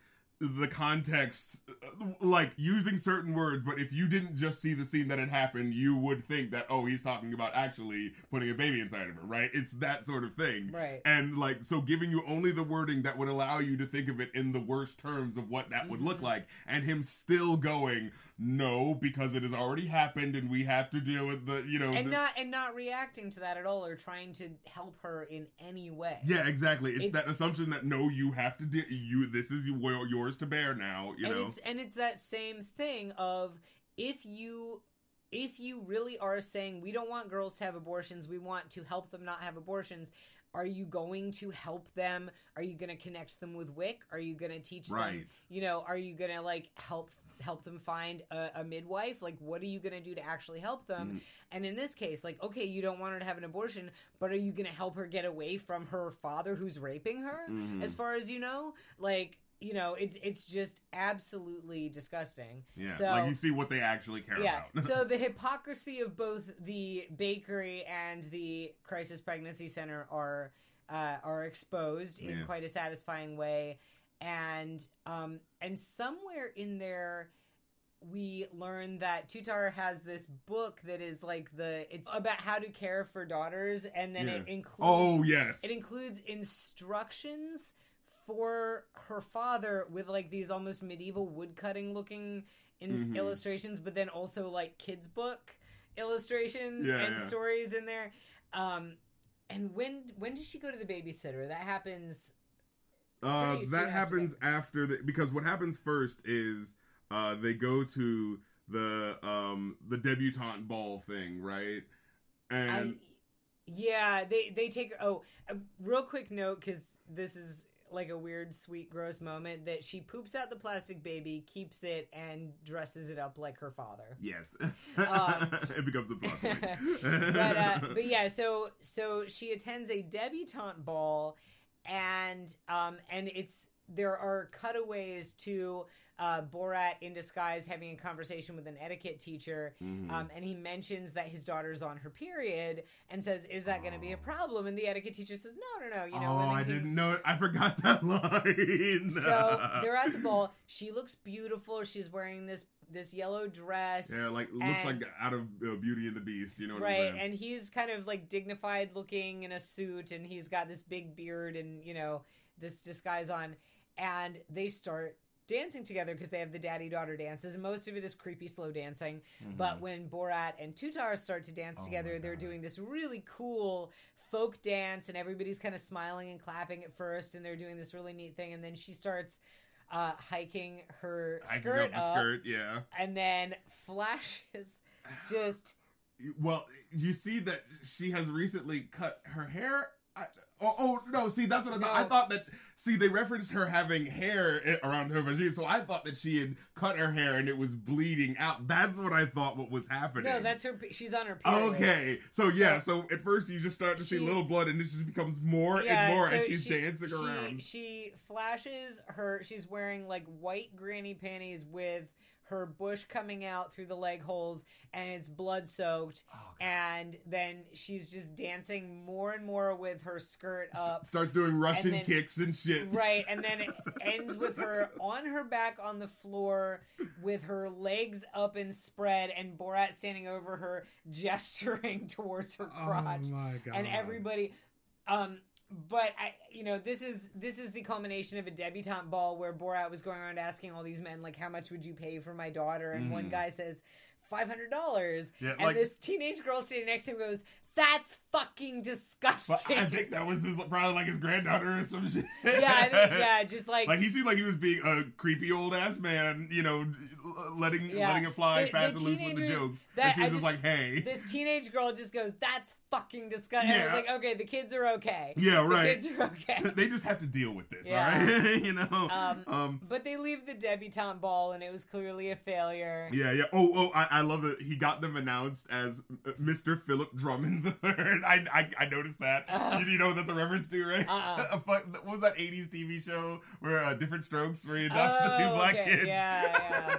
the context, uh, like using certain words. But if you didn't just see the scene that had happened, you would think that oh, he's talking about actually putting a baby inside of her, right? It's that sort of thing, Right. And like, so giving you only the wording that would allow you to think of it in the worst terms of what that would look Mm-hmm. like, and him still going. No, because it has already happened, and we have to deal with the, you know, And the- not and not reacting to that at all or trying to help her in any way. Yeah, exactly. It's, It's- that assumption that no, you have to do you. This is your, yours to bear now. You and know. it's and it's that same thing of if you if you really are saying we don't want girls to have abortions we want to help them not have abortions are you going to help them are you going to connect them with wic are you going to teach them you know are you going to like help help them find a, a midwife like what are you going to do to actually help them Mm-hmm. and in this case like okay you don't want her to have an abortion but are you going to help her get away from her father who's raping her Mhm. as far as you know like you know it's it's just absolutely disgusting yeah, so like you see what they actually care yeah about. so (laughs) the hypocrisy of both the bakery and the crisis pregnancy center are uh, are exposed in Yeah. quite a satisfying way and um and somewhere in there we learn that Tutar has this book that is like the it's about how to care for daughters and then it includes oh yes, it includes instructions for her father with like these almost medieval woodcutting looking in Mhm. illustrations, but then also like kids book illustrations Yeah, and yeah. stories in there. Um, and when when does she go to the babysitter? That happens. Uh, that after happens after the because what happens first is uh they go to the um the debutante ball thing, right? And I, yeah, they they take. Oh, a real quick note because this is like a weird, sweet, gross moment that she poops out the plastic baby, keeps it, and dresses it up like her father. yes, (laughs) Um, it becomes a plot point. (laughs) but uh, but (laughs) yeah, so so she attends a debutante ball, and um and it's there are cutaways to uh, Borat in disguise having a conversation with an etiquette teacher, Mhm. um, and he mentions that his daughter's on her period, and says, "Is that going to be a Oh. problem?" And the etiquette teacher says, "No, no, no. You know, oh, I can- didn't know. I forgot that (laughs) line. so they're at the (laughs) ball. She looks beautiful. She's wearing this this yellow dress. Yeah, like looks And- like out of uh, Beauty and the Beast. You know what right I'm saying? and he's kind of like dignified looking in a suit and he's got this big beard and you know this disguise on and they start dancing together because they have the daddy daughter dances and most of it is creepy slow dancing but when borat and tutar start to dance Mm-hmm. Oh together they're doing this really cool folk dance and everybody's kind of smiling and clapping at first and they're doing this really neat thing and then she starts uh, hiking her skirt go up up the skirt. Yeah. and then flashes (sighs) just Well, you see that she has recently cut her hair. I, oh, oh no! See, that's what I thought. I thought that. See, they referenced her having hair around her vagina, so I thought that she had cut her hair and it was bleeding out. That's what I thought. What was happening? No, that's her. She's on her period. Okay, so yeah, so at first you just start to see little blood, and it just becomes more Yeah, and more so as she's she- dancing she, around. She flashes her. She's wearing like white granny panties with her bush coming out through the leg holes, and it's blood soaked. Oh, and then she's just dancing more and more with her skirt up. Starts doing Russian then- kicks and shit. Right, and then it (laughs) ends with her on her back on the floor with her legs up and spread, and Borat standing over her, gesturing (laughs) towards her crotch. Oh my god! and everybody um but I, you know, this is this is the culmination of a debutante ball where Borat was going around asking all these men, like, "How much would you pay for my daughter?" And one Mhm. guy says, 500 dollars." Yeah, And like- this teenage girl sitting next to him goes, "That's fucking But disgusting." I think that was his probably like his granddaughter or some shit. yeah, I think, yeah, (laughs) just like, Like he seemed like he was being a creepy old ass man, you know, letting Yeah. letting it fly The- fast the and loose with the jokes. that- and she was just, just- like, "Hey, this teenage girl just goes, "That's fucking disgusting." I Yeah. was like, "Okay, the kids are okay. yeah, right. The right." kids are okay." (laughs) they just have to deal with this, Yeah. all right? (laughs) you know. Um, um, But they leave the debutante ball, and it was clearly a failure. yeah, yeah. Oh, oh, I, I love it. He got them announced as uh, Mr. Philip Drummond the third. I, I, I noticed that. Uh-uh. Did you know what that's a reference to, right? Uh-uh. (laughs) What was that '80s TV show where uh, Diff'rent Strokes, where he adopts the two black okay. kids? Yeah,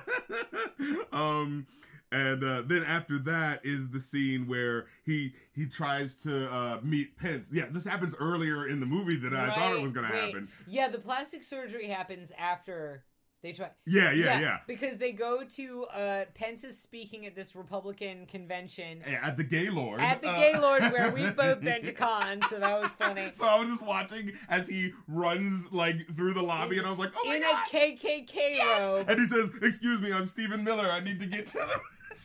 (laughs) um, and uh, then after that is the scene where he he tries to uh, meet Pence. Yeah, this happens earlier in the movie than I thought it was going to happen. Yeah, the plastic surgery happens after they try. Yeah, yeah, yeah. Because they go to uh, Pence is speaking at this Republican convention Yeah, At the Gaylord. at the uh, Gaylord where we've (laughs) both been to cons, so that was funny. So I was just watching as he runs like through the lobby, and I was like, "Oh my In god!" a KKK robe. And he says, "Excuse me, I'm Stephen Miller. I need to get to the."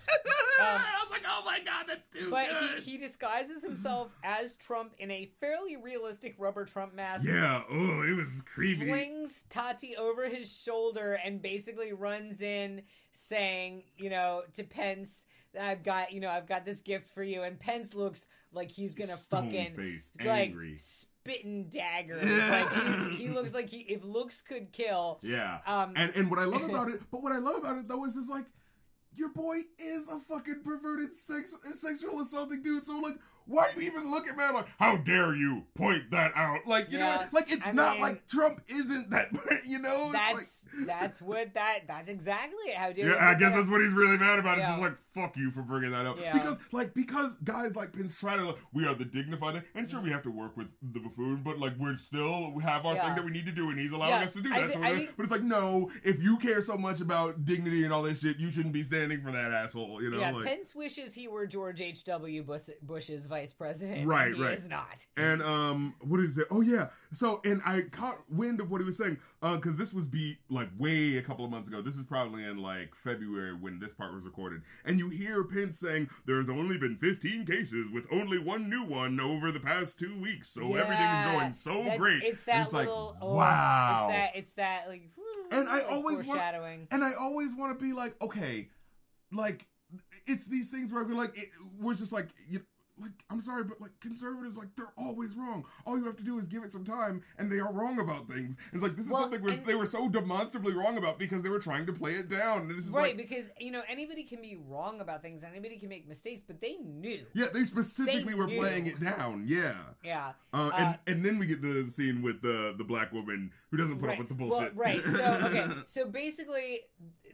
Um, (laughs) I was like, "Oh my god, that's too But good." he, he disguises himself (laughs) as Trump in a fairly realistic rubber Trump mask. yeah. Oh, it was creepy. flings Tati over his shoulder and basically runs in saying, you know, to Pence, I've got, you know, I've got this gift for you. And Pence looks like he's gonna fucking face, like angry. spitting daggers. like he (laughs) looks like he, if looks could kill. Yeah. Um, And and what I love about it, but what I love about it though is is like your boy is a fucking perverted sex sexual assaulting dude. So like why are you even looking man like how dare you point that out? Like you know Yeah, what? like it's I not mean- like Trump isn't that (laughs) you know? It's like- that's that's what that that's exactly it. How dare you yeah, I guess at- that's what he's really mad about. It's just like fuck you for bringing that up Yeah. because like because guys like Pence try to we are the dignified and sure we have to work with the buffoon, but like we're still we have our Yeah. thing that we need to do and he's allowing Yeah, us to do that. thi- so I we're- think- but it's like no, if you care so much about dignity and all this shit, you shouldn't be standing for that asshole. You know, yeah, like. Pence wishes he were George H. W. Bush, Bush's vice president. Right, right. is not. And um, what is it? Oh yeah. So and I caught wind of what he was saying, uh, because this was be like way a couple of months ago. This is probably in like February when this part was recorded, and you hear Pence saying there's only been 15 cases with only one new one over the past two weeks, so everything's Yeah, going so that's- great. It's that it's little like oh, wow. It's that it's that like. And I always wanna- And I always want to be like, okay, like it's these things where I feel like it, we're just like, you, like I'm sorry, but like conservatives, like they're always wrong. All you have to do is give it some time, and they are wrong about things. It's like this is Well, something where they were so demonstrably wrong about because they were trying to play it down. And right, like, because you know anybody can be wrong about things, anybody can make mistakes, but they knew. yeah, they specifically They were knew. playing it down. Yeah. Yeah. Uh, Uh, and and then we get the scene with the the black woman who doesn't put right. up with the Well, bullshit. right. So okay. (laughs) So basically,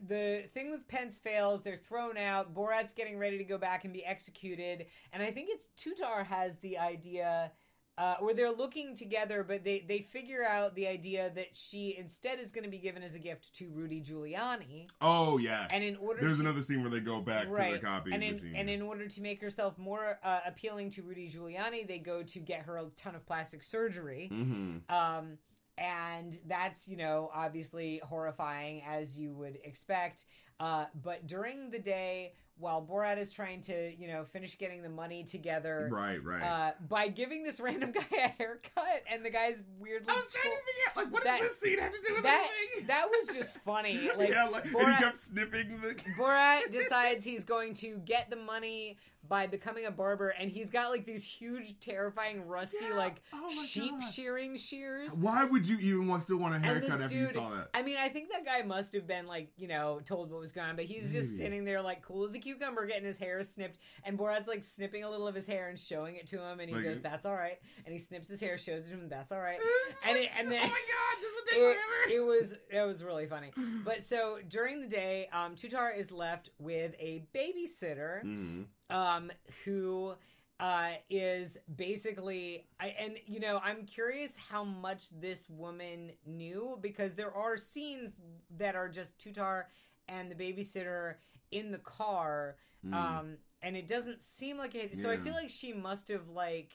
the thing with Pence fails. They're thrown out. Borat's getting ready to go back and be executed. And I think it's Tutar has the idea uh, or they're looking together, but they they figure out the idea that she instead is going to be given as a gift to Rudy Giuliani, Oh yeah. and in order There's to, another scene where they go back to the copy and in, machine. and in order to make herself more uh, appealing to Rudy Giuliani, they go to get her a ton of plastic surgery. mm-hmm. Um, and that's, you know, obviously horrifying as you would expect. Uh, but during the day, while Borat is trying to, you know, finish getting the money together, Right, right. uh, by giving this random guy a haircut, and the guy's weirdly. I was trying to figure out like what That- does this scene have to do with that anything? (laughs) that was just funny. (laughs) Like, yeah, like, and Borat- he kept snipping the. Borat (laughs) decides he's going to get the money by becoming a barber, and he's got like these huge, terrifying, rusty, Yeah. like Oh sheep God. shearing shears. Why would you even want still want a haircut this after you saw that? I mean, I think that guy must have been like, you know, told what was going on, but he's just sitting there like cool as a cucumber, getting his hair snipped, and Borat's like snipping a little of his hair and showing it to him, and he Like- goes, "That's all right," and he snips his hair, shows it to him, "That's all right," (laughs) and it, and then oh my god, this would take it, forever. it was it was really funny. (sighs) But so during the day, um, Tutar is left with a babysitter, Mhm. Um, who uh, is basically, I, and you know, I'm curious how much this woman knew because there are scenes that are just Tutar and the babysitter in the car, Mm. um, and it doesn't seem like it. So I feel like she must have like.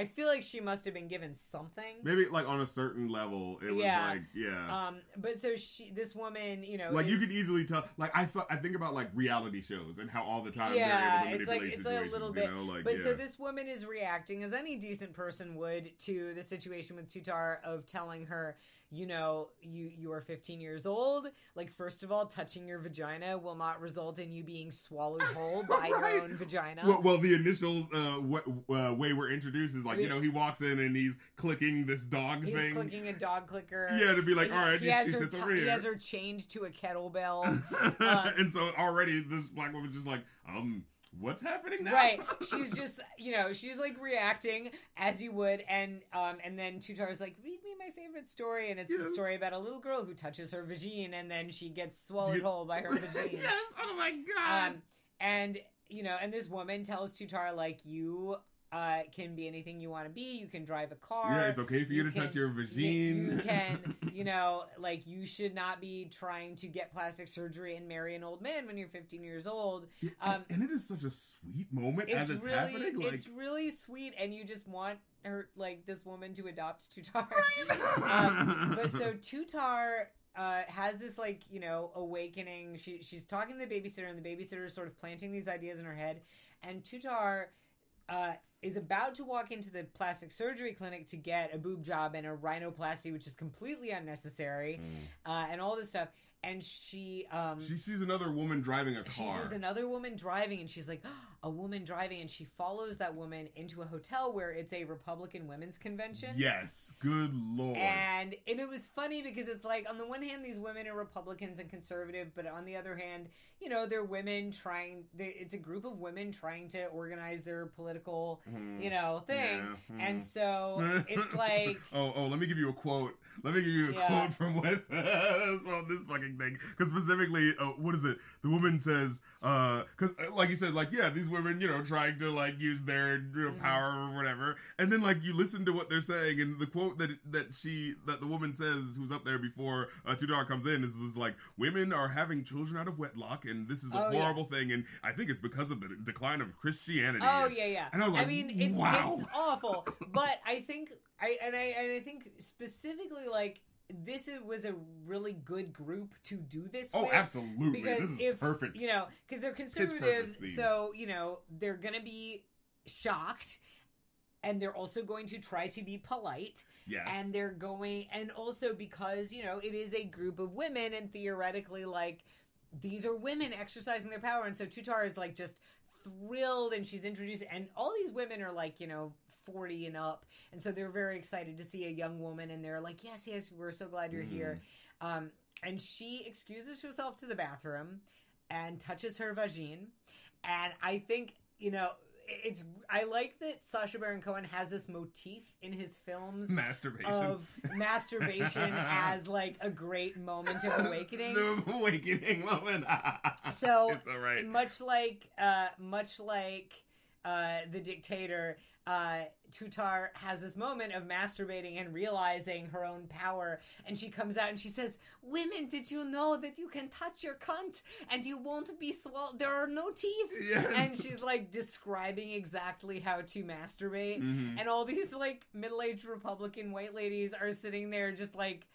I feel like she must have been given something. Maybe like on a certain level, it was Yeah. like yeah. Um, but so she, this woman, you know, like you is- could easily tell. Like I thought, I think about like reality shows and how all the time Yeah, they're able to it's like- it's like a little you bit- know, like But yeah. so this woman is reacting as any decent person would to the situation with Tutar of telling her, you know, you you are 15 years old. Like first of all, touching your vagina will not result in you being swallowed whole by (laughs) Right. your own vagina. Well, well, the initial uh, w- uh, way we're introduced is like We- you know he walks in and he's clicking this dog He's thing. clicking a dog clicker. Yeah, to be like, He- all right, he she has her sits ti- he has her chained to a kettlebell. (laughs) uh, and so already this black woman's just like, um, what's happening now? Right. (laughs) She's just, you know, she's like reacting as you would, and um, and then Tutar's like, read me my favorite story, and it's Yeah. the story about a little girl who touches her vagine, and then she gets swallowed whole by her (laughs) vagine. yes. Oh my god. Um, and you know, and this woman tells Tutar like, you uh can be anything you want to be. You can drive a car. yeah, it's okay for you, to can- touch your you- vagine. You can, (laughs) you know, like you should not be trying to get plastic surgery and marry an old man when you're 15 years old. Yeah, um, and it is such a sweet moment as it's really, happening. Like, it's really sweet, and you just want her, like this woman, to adopt Tutar. (laughs) um, but so Tutar uh, has this like you know awakening. She she's talking to the babysitter, and the babysitter is sort of planting these ideas in her head. And Tutar uh, is about to walk into the plastic surgery clinic to get a boob job and a rhinoplasty, which is completely unnecessary, uh, and all this stuff. And she um, she sees another woman driving a car. she sees another woman driving, and she's like, "A woman driving," and she follows that woman into a hotel where it's a Republican women's convention. yes, good lord. And and it was funny because it's like on the one hand these women are Republicans and conservative, but on the other hand, you know, they're women trying. They, it's a group of women trying to organize their political, Mhm. you know, thing. Yeah, mhm. And so it's like, (laughs) oh, oh, let me give you a quote. Let me give you a Yeah. quote from what (laughs) well, this fucking thing. Because specifically, uh, what is it? The woman says, because like you said, like yeah, these women, you know, trying to like use their you know, Mhm. power or whatever, and then like you listen to what they're saying, and the quote that that she that the woman says, who's up there before uh, Tutar comes in, is, is like women are having children out of wedlock, and this is a Oh, yeah. horrible thing, and I think it's because of the decline of Christianity. Oh yeah, yeah. And I like, mean, it's wow. it's awful, but I think I and I and I think specifically like this is, was a really good group to do this. Oh, with. absolutely! Because this is if perfect. you know, because they're conservatives, so you know they're gonna be shocked, and they're also going to try to be polite, yes. and they're going, and also because you know it is a group of women, and theoretically, like these are women exercising their power, and so Tutar is like just thrilled, and she's introduced, and all these women are like you know. 40 and up and so they're very excited to see a young woman and they're like yes yes we're so glad you're here um, and she excuses herself to the bathroom and touches her vagine. And I think, you know, it's I like that Sacha Baron Cohen has this motif in his films masturbation. of masturbation (laughs) as like a great moment of awakening. the awakening moment. (laughs) So, it's all right. Much like uh much like uh, the dictator, uh, Tutar has this moment of masturbating and realizing her own power. And she comes out and she says, Women, did you know that you can touch your cunt and you won't be swallowed? There are no teeth. And she's like describing exactly how to masturbate. Mhm. And all these like middle aged Republican white ladies are sitting there just like,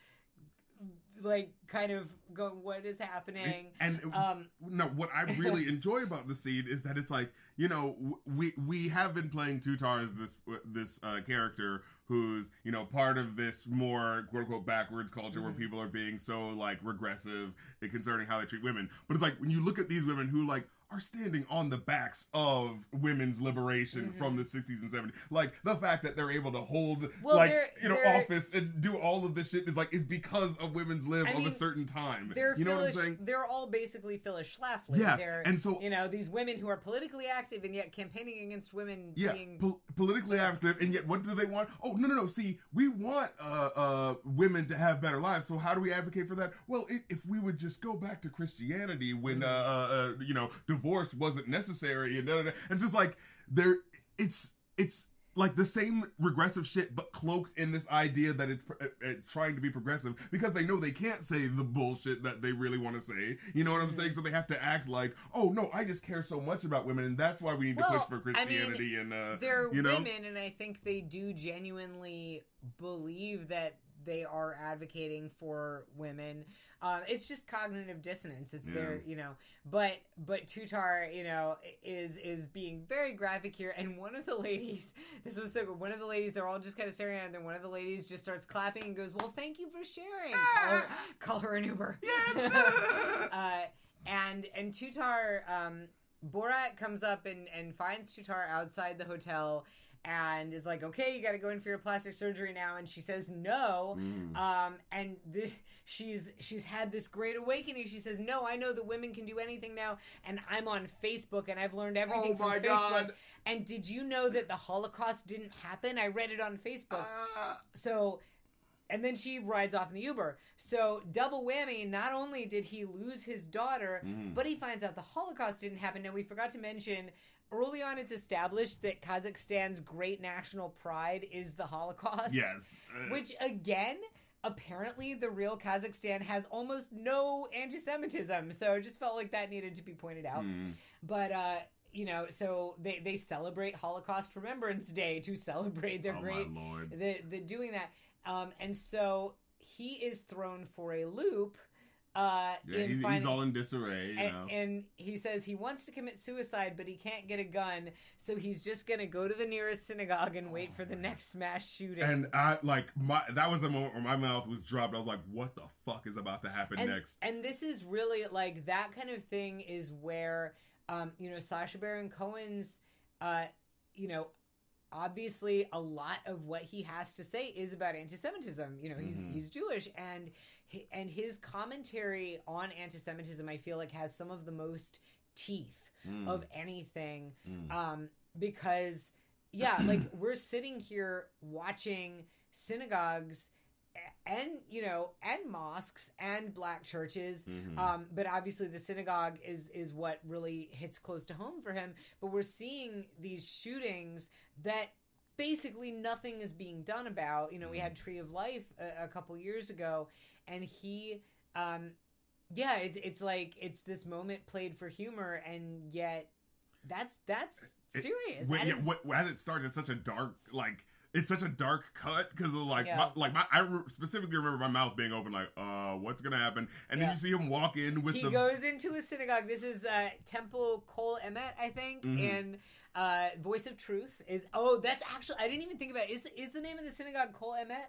like kind of go, What is happening? and Um, no, what I really (laughs) enjoy about the scene is that it's like you know we we have been playing Tutar as this this uh, character who's you know part of this more quote unquote backwards culture where Mhm. people are being so like regressive concerning how they treat women. But it's like when you look at these women who like are standing on the backs of women's liberation Mhm. from the 60s and 70s like the fact that they're able to hold Well, like they're- you know they're- office and do all of this shit is like is because of women's live I of mean, a certain time They're you know what i'm saying They're all basically Phyllis Schlafly. Yes, They're, and so- you know these women who are politically active and yet campaigning against women Yeah, being. pol- politically active, and yet what do they want? Oh no, no, no! See, we want uh, uh, women to have better lives. So how do we advocate for that? Well, if we would just go back to Christianity when uh, uh, uh, you know divorce wasn't necessary, and da, da, da. it's just like there, it's it's like the same regressive shit, but cloaked in this idea that it's, uh, it's trying to be progressive because they know they can't say the bullshit that they really want to say. You know what I'm saying? So they have to act like, oh no, I just care so much about women, and that's why we need to push for I mean, Christianity and uh, they're you know? women, and I think they do genuinely believe that they are advocating for women. Um, it's just cognitive dissonance. It's there, you know, but but Tutar, you know, is is being very graphic here. And one of the ladies, (laughs) this was so good. One of the ladies, they're all just kind of staring at her. And then one of the ladies just starts clapping and goes, "Well, thank you for sharing." Call her, call her an Uber. Yes! (laughs) uh, and and Tutar, um, Borat comes up and and finds Tutar outside the hotel and is like, "Okay, you got to go in for your plastic surgery now." And she says no. Mm. Um, and the, she's she's had this great awakening. She says, "No, I know that women can do anything now, and I'm on Facebook, and I've learned everything Oh from my Facebook." God. And did you know that the Holocaust didn't happen? I read it on Facebook. Ah. So, and then she rides off in the Uber. So, double whammy. Not only did he lose his daughter, Mhm. but he finds out the Holocaust didn't happen. Now, we forgot to mention early on, it's established that Kazakhstan's great national pride is the Holocaust. yes. (laughs) Which, again, apparently the real Kazakhstan has almost no anti Semitism. So, it just felt like that needed to be pointed out. mm. But, uh, you know, so they, they celebrate Holocaust Remembrance Day to celebrate their oh great my lord. the the doing that um and so he is thrown for a loop uh Yeah, in he's, finding, he's all in disarray. You and, know. and he says he wants to commit suicide but he can't get a gun so he's just gonna go to the nearest synagogue and wait for the next mass shooting And I like my that was the moment where my mouth was dropped. I was like, "What the fuck is about to happen and, next?" and this is really like that kind of thing is where um you know Sacha Baron Cohen's uh you know obviously a lot of what he has to say is about anti-semitism you know he's Mhm. he's Jewish and and his commentary on anti-semitism I feel like has some of the most teeth Mm, of anything mm. um because yeah like we're sitting here watching synagogues and you know and mosques and black churches. Mhm. um but obviously the synagogue is is what really hits close to home for him. But we're seeing these shootings that basically nothing is being done about. You know we had tree of life a, a couple years ago and he um yeah it's it's like it's this moment played for humor and yet that's that's It- serious. That yeah, is- when- as it started, it's such a dark like it's such a dark cut because of like Yeah. my, like my I re- specifically remember my mouth being open like uh what's gonna happen and then you see him walk in with he the goes into a synagogue. This is uh, Temple Kol Emet I think, Mhm. and uh, Voice of Truth is. Oh, that's actually I didn't even think about. It. Is is the name of the synagogue Kol Emet?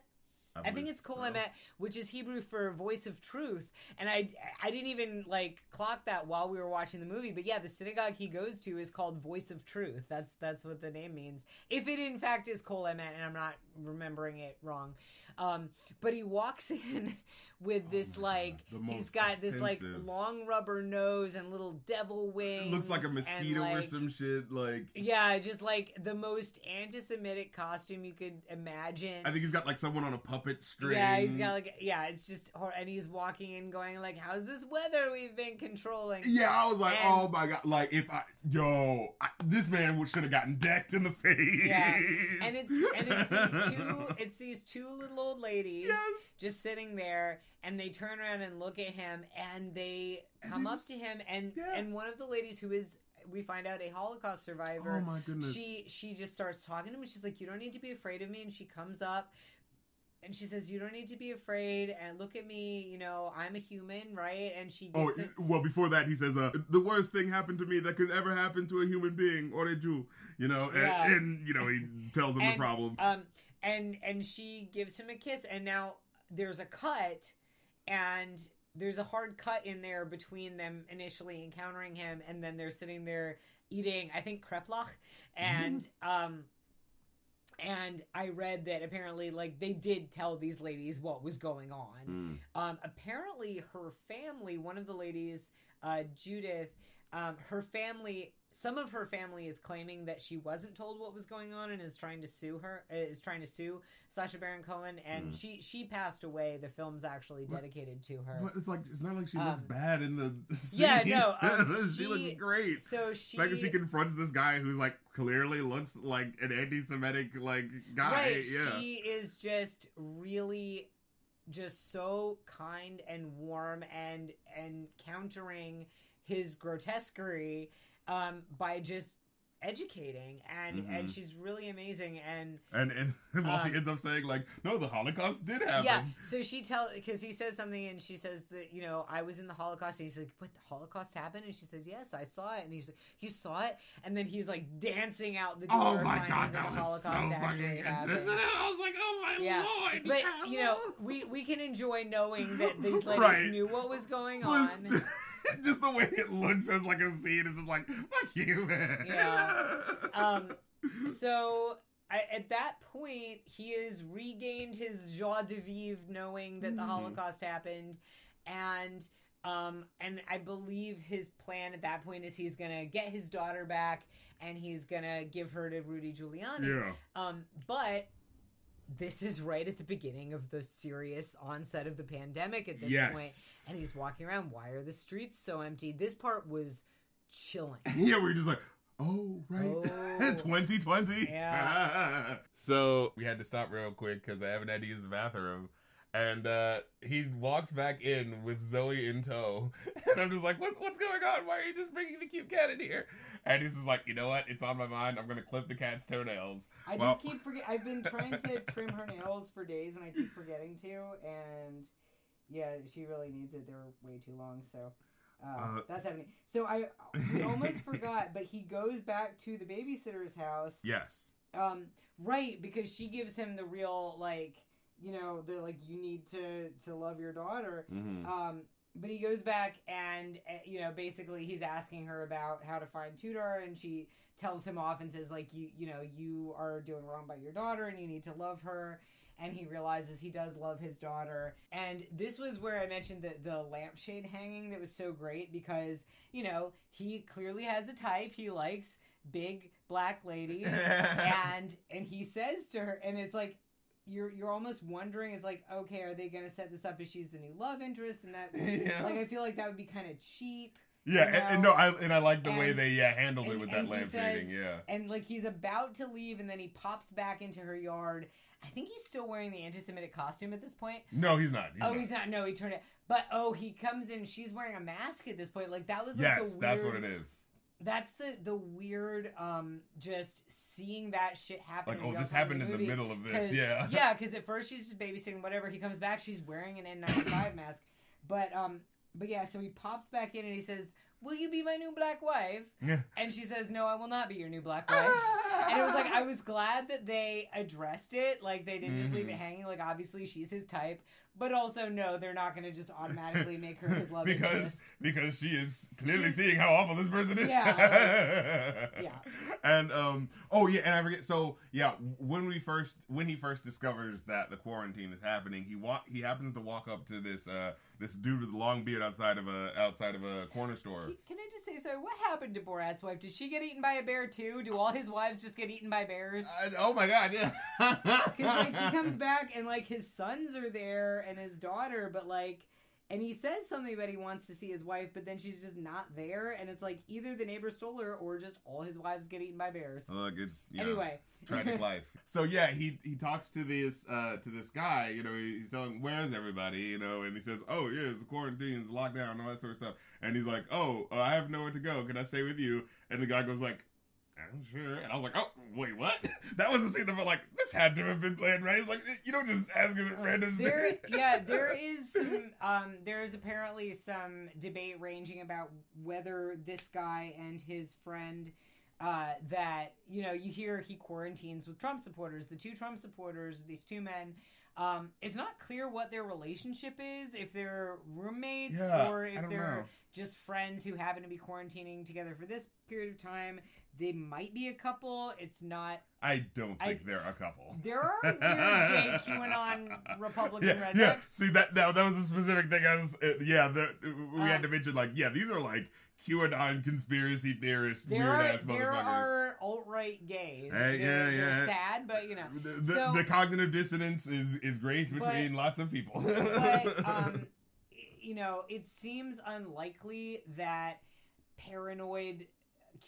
I think it's Kol so. Emet, which is Hebrew for Voice of Truth, and I I didn't even like clock that while we were watching the movie. But yeah, the synagogue he goes to is called Voice of Truth. That's that's what the name means. If it in fact is Kol Emet, and I'm not remembering it wrong. Um, but he walks (laughs) in with this Oh like God, he's got this like long rubber nose and little devil wings. It looks like a mosquito or some shit. Like Yeah, just like the most anti-Semitic costume you could imagine. I think he's got like someone on a puppet string. Yeah, he's got like yeah, it's just hor- and he's walking in going like, "How's this weather we've been controlling?" Yeah, I was like, And- oh my god! Like if I, yo, I, this man should have gotten decked in the face. Yeah, and it's and it's these two it's these two little old ladies yes. just sitting there, and they turn around and look at him, and they And come they up just- to him, and Yeah. and one of the ladies who is we find out a Holocaust survivor. Oh my goodness. she she just starts talking to him and she's like you don't need to be afraid of me and she comes up and she says you don't need to be afraid and look at me you know i'm a human right and she Oh well, before that, he says, uh, "The worst thing happened to me that could ever happen to a human being or a Jew." You know, and, Yeah. and you know he tells him And, the problem. um and and she gives him a kiss and now there's a cut and there's a hard cut in there between them initially encountering him and then they're sitting there eating i think kreplach and um and i read that apparently like they did tell these ladies what was going on. Mm. um, apparently, her family, one of the ladies, uh, Judith, um, her family, some of her family is claiming that she wasn't told what was going on and is trying to sue her, uh, is trying to sue Sacha Baron Cohen, and Mm. she she passed away. The film's actually What? dedicated to her. But it's like it's not like she looks Um, bad in the. Scene. yeah, no, um, she, (laughs) she- looks great. So she, The fact that she confronts this guy who's like clearly looks like an anti-Semitic like guy. right? yeah. She is just really just so kind and warm and and countering his grotesquerie um by just educating and and Mhm. she's really amazing and And and (laughs) while she Um, ends up saying like, no, the Holocaust did happen. yeah so she tell because he says something and she says that you know i was in the holocaust and he's like what the holocaust happened and she says yes i saw it and he's like you saw it and then he's like dancing out the door Oh my god, that the was holocaust so fucking happened. I was like, oh my Yeah, lord. but you know we we can enjoy knowing that these ladies Right. knew what was going Plus, on (laughs) just the way it looks as like a scene is just like fuck you, man. Yeah. um (laughs) so I, at that point he has regained his joie de vivre knowing that the Mhm. holocaust happened and um and i believe his plan at that point is he's gonna get his daughter back and he's gonna give her to rudy giuliani yeah. um but this is right at the beginning of the serious onset of the pandemic at this yes. point and he's walking around why are the streets so empty this part was chilling (laughs) yeah, we're just like, oh right, Oh. (laughs) 2020. Yeah. (laughs) so we had to stop real quick because I haven't had to use the bathroom. And uh, he walks back in with Zoe in tow, (laughs) and I'm just like, "What's what's going on? Why are you just bringing the cute cat in here?" And he's just like, "You know what? It's on my mind. I'm gonna clip the cat's toenails." I Well- just keep forgetting. I've been trying to trim her nails for days, and I keep forgetting to. And yeah, she really needs it. They're way too long, so uh, Uh, that's happening. So I almost forgot, but he goes back to the babysitter's house. Yes. Um, right, because she gives him the real like, you know, the like you need to to love your daughter. Mm-hmm. Um, but he goes back and uh, you know basically he's asking her about how to find Tutar, and she tells him off and says like you you know you are doing wrong by your daughter and you need to love her. And he realizes he does love his daughter. And this was where I mentioned the, the lampshade hanging that was so great because, you know, he clearly has a type. He likes big black ladies. (laughs) and and he says to her and it's like you're you're almost wondering is like okay are they gonna set this up as she's the new love interest and that (laughs) yeah. like i feel like that would be kind of cheap yeah, you and, and no, I and I like the way they yeah handled it with that and he lamp says- shading. Yeah. and like he's about to leave and then he pops back into her yard i think he's still wearing the anti-semitic costume at this point No, he's not. He's oh not. he's not no he turned it but oh he comes in she's wearing a mask at this point like that was like Yes, that's what it is. That's the the weird um just seeing that shit happen Like, oh, this happened in the movie. middle of this Yeah. (laughs) yeah, because at first she's just babysitting, whatever. He comes back, she's wearing an N95 (coughs) mask. But um, but yeah, so he pops back in and he says, "Will you be my new black wife?" Yeah. And she says, "No, I will not be your new black wife." (laughs) and it was like I was glad that they addressed it. Like they didn't just leave it Mhm. hanging. Like obviously she's his type, but also no, they're not going to just automatically make her his love (laughs) because interest. because she is clearly She's- seeing how awful this person is. Yeah, (laughs) yeah. And um oh yeah, and I forget. So yeah, when we first when he first discovers that the quarantine is happening, he walk he happens to walk up to this uh this dude with a long beard outside of a outside of a corner store. Can I just say, sorry, what happened to Borat's wife? Did she get eaten by a bear too? Do all his wives just get eaten by bears? Uh, oh my god, yeah. (laughs) Because like he comes (laughs) back and like his sons are there and his daughter, but like, and he says something about he wants to see his wife, but then she's just not there, and it's like either the neighbor stole her or just all his wives get eaten by bears. Look, it's you know, Anyway, tragic (laughs) life. So yeah, he he talks to this uh to this guy. You know, he's telling where's everybody. You know, and he says, oh yeah, it's quarantine, it's lockdown, all that sort of stuff. And he's like, oh, uh, I have nowhere to go. Can I stay with you? And the guy goes like. I'm sure. And I was like, oh, wait, what? (laughs) That was the scene that felt like, this had to have been planned, right? It's like, you don't just ask a random there, (laughs) yeah, there (laughs) is some. Um, there is apparently some debate ranging about whether this guy and his friend. Uh, that you know, you hear he quarantines with Trump supporters. The two Trump supporters, these two men. Um, it's not clear what their relationship is. If they're roommates Yeah, or if they're know. just friends who happen to be quarantining together for this period of time. They might be a couple. It's not. I don't I- think they're a couple. There are (laughs) weird gay QAnon Republican yeah, rednecks. yeah. See that, that that was a specific thing. I was uh, yeah. The, we Uh, had to mention like yeah, these are like QAnon conspiracy theorists, There weird are ass there motherfuckers. are alt right gays. Hey, they're, yeah, they're yeah. sad, but you know. the, the, So- the cognitive dissonance is is great between lots of people. But (laughs) um, you know, it seems unlikely that paranoid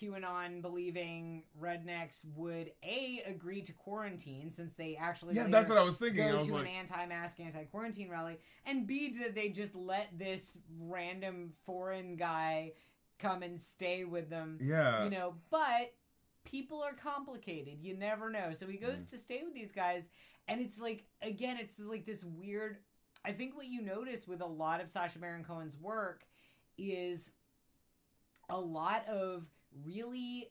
QAnon believing rednecks would a agree to quarantine since they actually yeah, that's what I was thinking. I go was to like, an anti-mask, anti-quarantine rally, and B did they just let this random foreign guy come and stay with them? yeah, you know, but people are complicated. You never know. So he goes Mm. to stay with these guys, and it's like again, it's like this weird. I think what you notice with a lot of Sacha Baron Cohen's work is a lot of really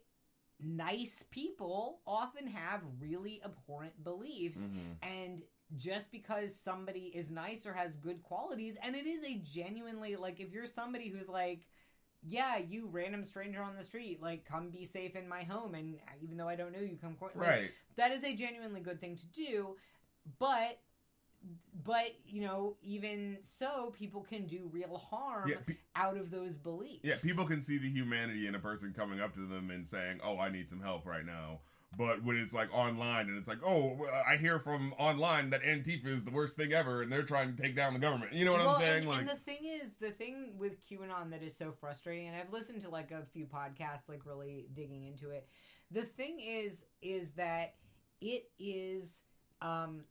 nice people often have really abhorrent beliefs Mhm. and just because somebody is nice or has good qualities and it is a genuinely like if you're somebody who's like yeah you random stranger on the street like come be safe in my home and even though i don't know you come court like, right. that is a genuinely good thing to do but but you know even so people can do real harm Yeah, pe- out of those beliefs yeah. People can see the humanity in a person coming up to them and saying, "Oh, I need some help right now." But when it's like online and it's like, "Oh, I hear from online that Antifa is the worst thing ever and they're trying to take down the government," you know what well, I'm saying? And, like, and the thing is, the thing with QAnon that is so frustrating, and I've listened to like a few podcasts, like really digging into it. The thing is, is that it is, um,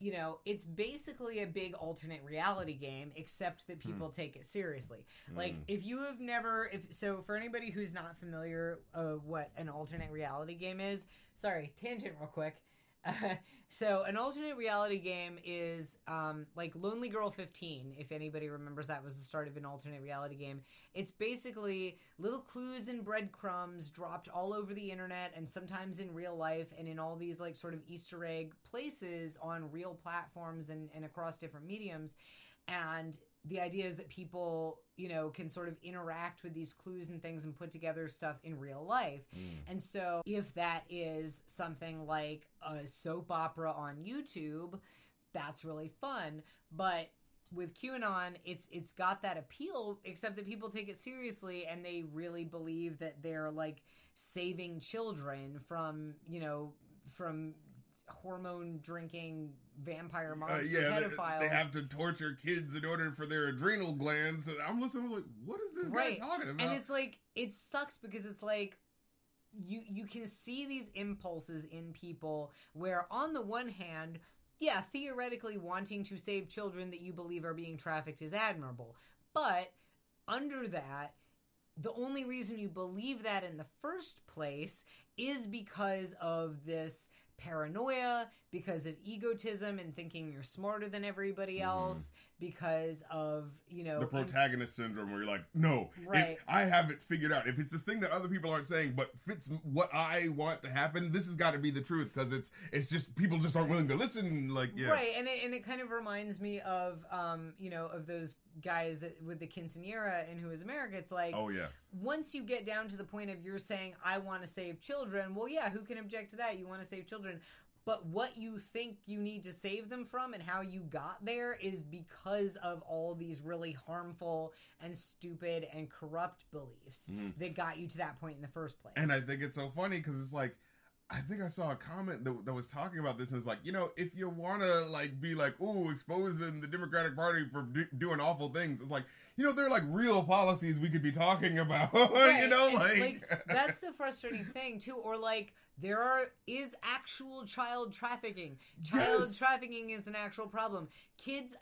you know, it's basically a big alternate reality game, except that people take it seriously. Like, Mm. if you have never, if so, for anybody who's not familiar, uh, what an alternate reality game is. Sorry, tangent real quick. (laughs) So an alternate reality game is um, like Lonely Girl 15. If anybody remembers, that was the start of an alternate reality game. It's basically little clues and breadcrumbs dropped all over the internet and sometimes in real life and in all these like sort of Easter egg places on real platforms and, and across different mediums. And the idea is that people, you know, can sort of interact with these clues and things and put together stuff in real life. Mm. And so, if that is something like a soap opera on YouTube, that's really fun. But with QAnon, it's it's got that appeal, except that people take it seriously and they really believe that they're like saving children from, you know, from hormone drinking vampire Uh, monster yeah, they, pedophiles. they have to torture kids in order for their adrenal glands. So I'm listening, I'm like, what is this Right. guy talking about? and it's like it sucks because it's like you you can see these impulses in people where on the one hand yeah theoretically wanting to save children that you believe are being trafficked is admirable but under that the only reason you believe that in the first place is because of this paranoia because of egotism and thinking you're smarter than everybody Mhm. else because of you know the un- protagonist syndrome where you're like no Right. i have it figured out if it's this thing that other people aren't saying but fits what i want to happen this has got to be the truth because it's it's just people just aren't willing to listen like yeah Right, and it, and it kind of reminds me of um, you know, of those guys with the quinceanera and Who Is America. It's like oh yes once you get down to the point of you're saying I want to save children, well, yeah, who can object to that? You want to save children. But what you think you need to save them from and how you got there is because of all these really harmful and stupid and corrupt beliefs Mhm. that got you to that point in the first place. And I think it's so funny because it's like, I think I saw a comment that, that was talking about this, and it's like, you know, if you want to like be like, ooh, exposing the Democratic Party for do- doing awful things, it's like, you know, they're like real policies we could be talking about, (laughs) you know, and, like, (laughs) that's the frustrating thing too or like there are is actual child trafficking. Child Yes. trafficking is an actual problem. Kids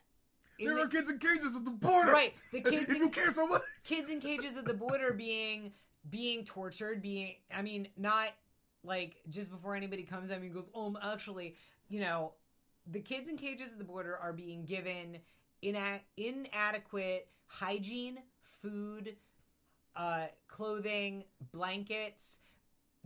in there the- are kids in cages at the border, Right, the kids if in- you care so much, kids in cages at the border being being tortured being i mean not like just before anybody comes at me and goes oh actually you know the kids in cages at the border are being given ina- inadequate hygiene food uh, clothing blankets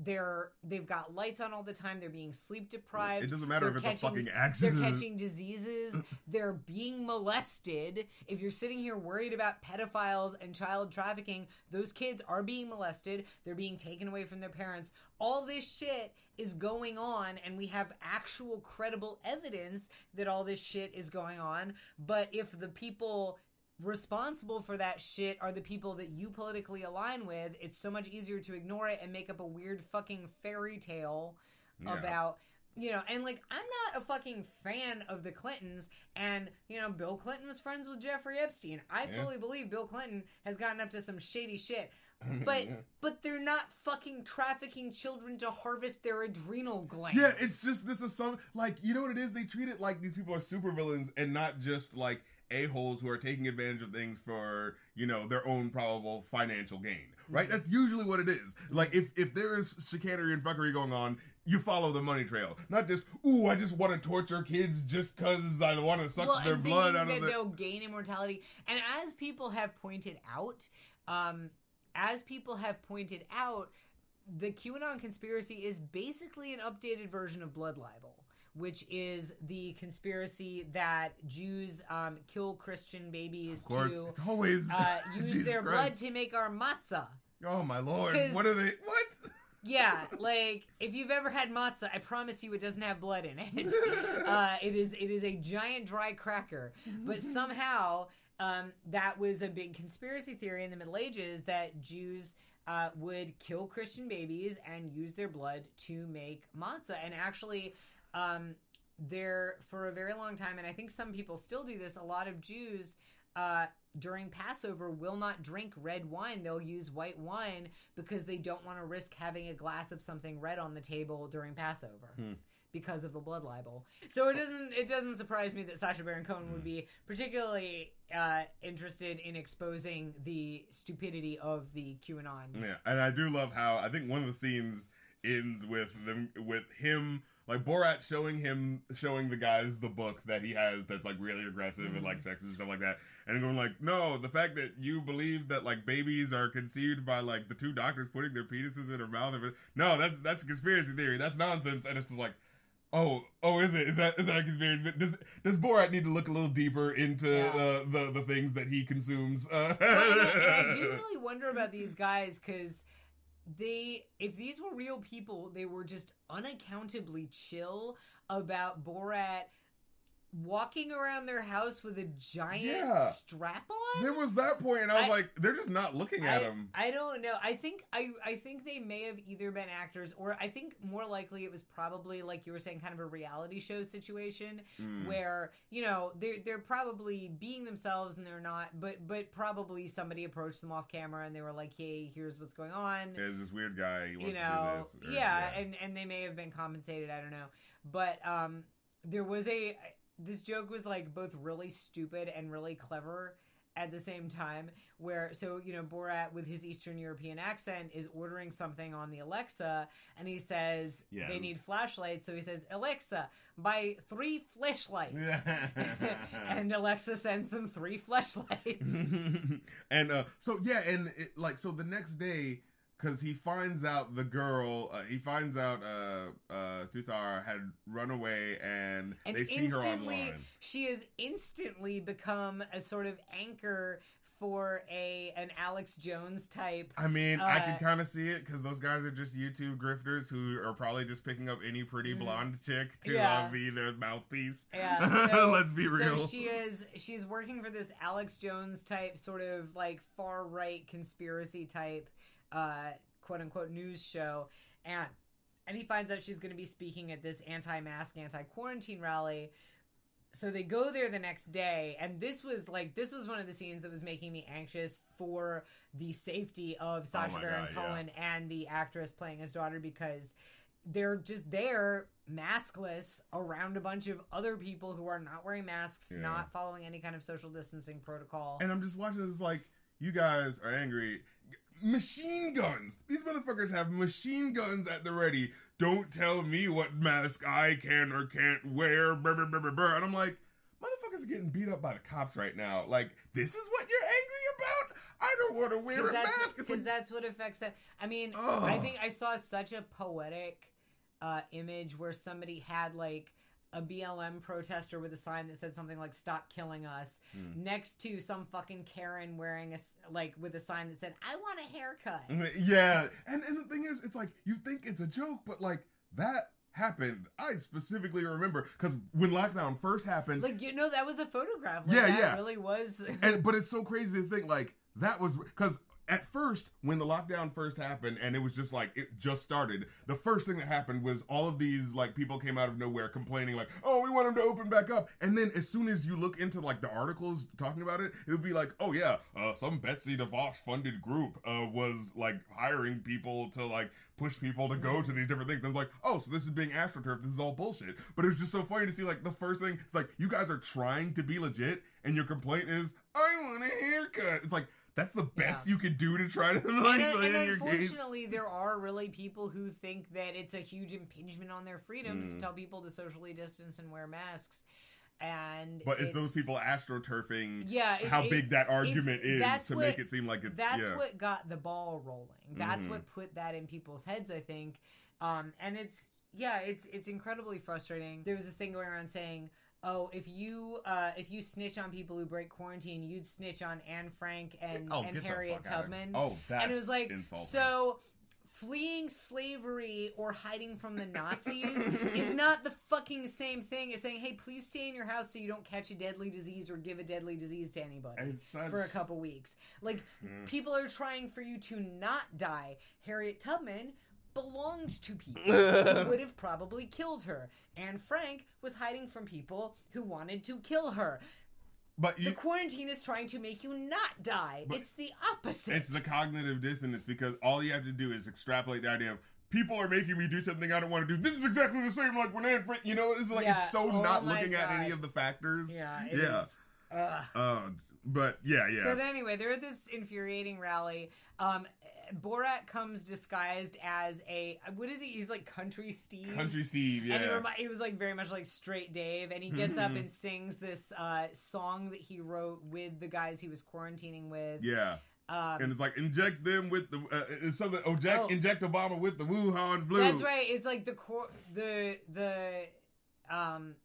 they're they've got lights on all the time they're being sleep deprived it doesn't matter if They're it's a fucking they're catching diseases. (laughs) They're being molested. If you're sitting here worried about pedophiles and child trafficking, those kids are being molested. They're being taken away from their parents. All this shit is going on, and we have actual credible evidence that all this shit is going on. But if the people responsible for that shit are the people that you politically align with, it's so much easier to ignore it and make up a weird fucking fairy tale Yeah. about you know and like i'm not a fucking fan of the clintons and you know bill clinton was friends with jeffrey epstein i Yeah. fully believe bill clinton has gotten up to some shady shit (laughs) but but they're not fucking trafficking children to harvest their adrenal glands Yeah, it's just this is some like you know what it is. They treat it like these people are supervillains and not just like a holes who are taking advantage of things for you know their own probable financial gain. Right? Mm-hmm. That's usually what it is. Like if if there is chicanery and fuckery going on. You follow the money trail, not just ooh. I just want to torture kids just because I want to suck well, their blood out that of the. they'll gain immortality. And as people have pointed out, um, as people have pointed out, the QAnon conspiracy is basically an updated version of blood libel, which is the conspiracy that Jews um, kill Christian babies Of course, to it's always uh, (laughs) use their blood to make our matzah. Oh my lord! What are they? What? (laughs) Yeah, like if you've ever had matzah, I promise you it doesn't have blood in it. (laughs) Uh, it is it is a giant dry cracker, but somehow um, that was a big conspiracy theory in the Middle Ages that Jews uh, would kill Christian babies and use their blood to make matzah, and actually. Um, there for a very long time, and I think some people still do this. A lot of Jews uh, during Passover will not drink red wine. They'll use white wine because they don't want to risk having a glass of something red on the table during Passover. Hmm. Because of the blood libel, so it doesn't it doesn't surprise me that Sacha Baron Cohen Hmm. would be particularly uh, interested in exposing the stupidity of the QAnon. Yeah, and I do love how I think one of the scenes ends with them with him like Borat showing him showing the guys the book that he has that's like really aggressive and like sexist and stuff like that, and going like, no, the fact that you believe that like babies are conceived by like the two doctors putting their penises in their mouth, no, that's that's a conspiracy theory, that's nonsense, and it's just like. Oh, oh, is it? Is that is that a conspiracy? Does does Borat need to look a little deeper into Yeah. uh, the the things that he consumes? Uh, Well, I, I do (laughs) really wonder about these guys because they, if these were real people, they were just unaccountably chill about Borat walking around their house with a giant Yeah. strap on. There was that point, and I was I- like, they're just not looking at I, him. I don't know. I think I I think they may have either been actors or I think more likely it was probably like you were saying kind of a reality show situation Mm. where you know they're they're probably being themselves and they're not but but probably somebody approached them off camera and they were like hey here's what's going on There's this weird guy. He wants you know to do this. or- yeah, and and they may have been compensated i don't know but um there was a this joke was like both really stupid and really clever at the same time where so you know Borat with his Eastern European accent is ordering something on the Alexa and he says Yeah. they need flashlights so he says Alexa buy three flashlights (laughs) (laughs) and Alexa sends them three flashlights (laughs) and uh, so yeah, and it, like so the next day, because he finds out the girl, uh, he finds out uh, uh, had run away, and, and they see her online. she has instantly become a sort of anchor for a an Alex Jones type I mean, I Uh, can kind of see it because those guys are just YouTube grifters who are probably just picking up any pretty Mhm. blonde chick to Yeah. uh, be their mouthpiece. Yeah, (laughs) so- Let's be real. So she is she's working for this Alex Jones type sort of like far right conspiracy type uh quote unquote news show and and he finds out she's going to be speaking at this anti-mask anti-quarantine rally so they go there the next day and this was like this was one of the scenes that was making me anxious for the safety of Sacha Oh Baron God, yeah. Cohen and the actress playing his daughter because they're just there maskless around a bunch of other people who are not wearing masks, Yeah. not following any kind of social distancing protocol. And I'm just watching this like, you guys are angry. Machine guns. These motherfuckers have machine guns at the ready. Don't tell me what mask I can or can't wear. Brr, brr, brr, brr. And I'm like, motherfuckers are getting beat up by the cops right now. Like, this is what you're angry about? I don't want to wear a that's, mask. It's 'cause like, that's what affects that. I mean, Ugh. I think I saw such a poetic uh, image where somebody had like a BLM protester with a sign that said something like "Stop killing us" Hmm. next to some fucking Karen wearing a like with a sign that said "I want a haircut." yeah. And, and the thing is, it's like, you think it's a joke, but like, that happened. I specifically remember because when lockdown first happened, Like you know, that was a photograph. Like, Yeah, yeah. really was. and but (laughs) it's so crazy to think like that was because at first when the lockdown first happened and it was just like it just started the first thing that happened was all of these like people came out of nowhere complaining like oh we want them to open back up and then as soon as you look into like the articles talking about it it would be like oh yeah uh, some betsy devos funded group uh, was like hiring people to like push people to go to these different things. I was like, oh, so this is being astroturf. This is all bullshit. But it was just so funny to see like the first thing. It's like you guys are trying to be legit, and your complaint is, I want a haircut. It's like that's the best Yeah. you could do to try to like and, and in your case. unfortunately, there are really people who think that it's a huge impingement on their freedoms Mm. to tell people to socially distance and wear masks. And But it's, those people astroturfing yeah, it- how it- big that argument is to what- make it seem like it's that's yeah. what got the ball rolling. That's Mhm. what put that in people's heads, I think. Um, and it's yeah, it's it's incredibly frustrating. There was this thing going around saying, "Oh, if you uh, if you snitch on people who break quarantine, you'd snitch on Anne Frank and oh, and Harriet Tubman." Oh, that's and it was like insulting. so. Fleeing slavery or hiding from the Nazis is not the fucking same thing as saying, "Hey, please stay in your house so you don't catch a deadly disease or give a deadly disease to anybody." Such- for a couple weeks. Like Mm. people are trying for you to not die. Harriet Tubman belonged to people (laughs) who would have probably killed her. Anne Frank was hiding from people who wanted to kill her. But you, the quarantine is trying to make you not die. It's the opposite. It's the cognitive dissonance because all you have to do is extrapolate the idea of people are making me do something I don't want to do. This is exactly the same like when Anne Frank, you know, it's like Yeah. it's so Oh not looking at any of the factors. yeah. yeah. is. Uh, but yeah, yeah. So then, anyway, they're at this infuriating rally. Um, Borat comes disguised as a what is he? He's like Country Steve. Country Steve, yeah. And he, remi- he was like very much like straight Dave, and he gets up and sings this uh, song that he wrote with the guys he was quarantining with. yeah. Um, And it's like inject them with the uh, it's something. Oh, Jack, Oh. inject Obama with the Wuhan flu. that's right. It's like the cor- the the um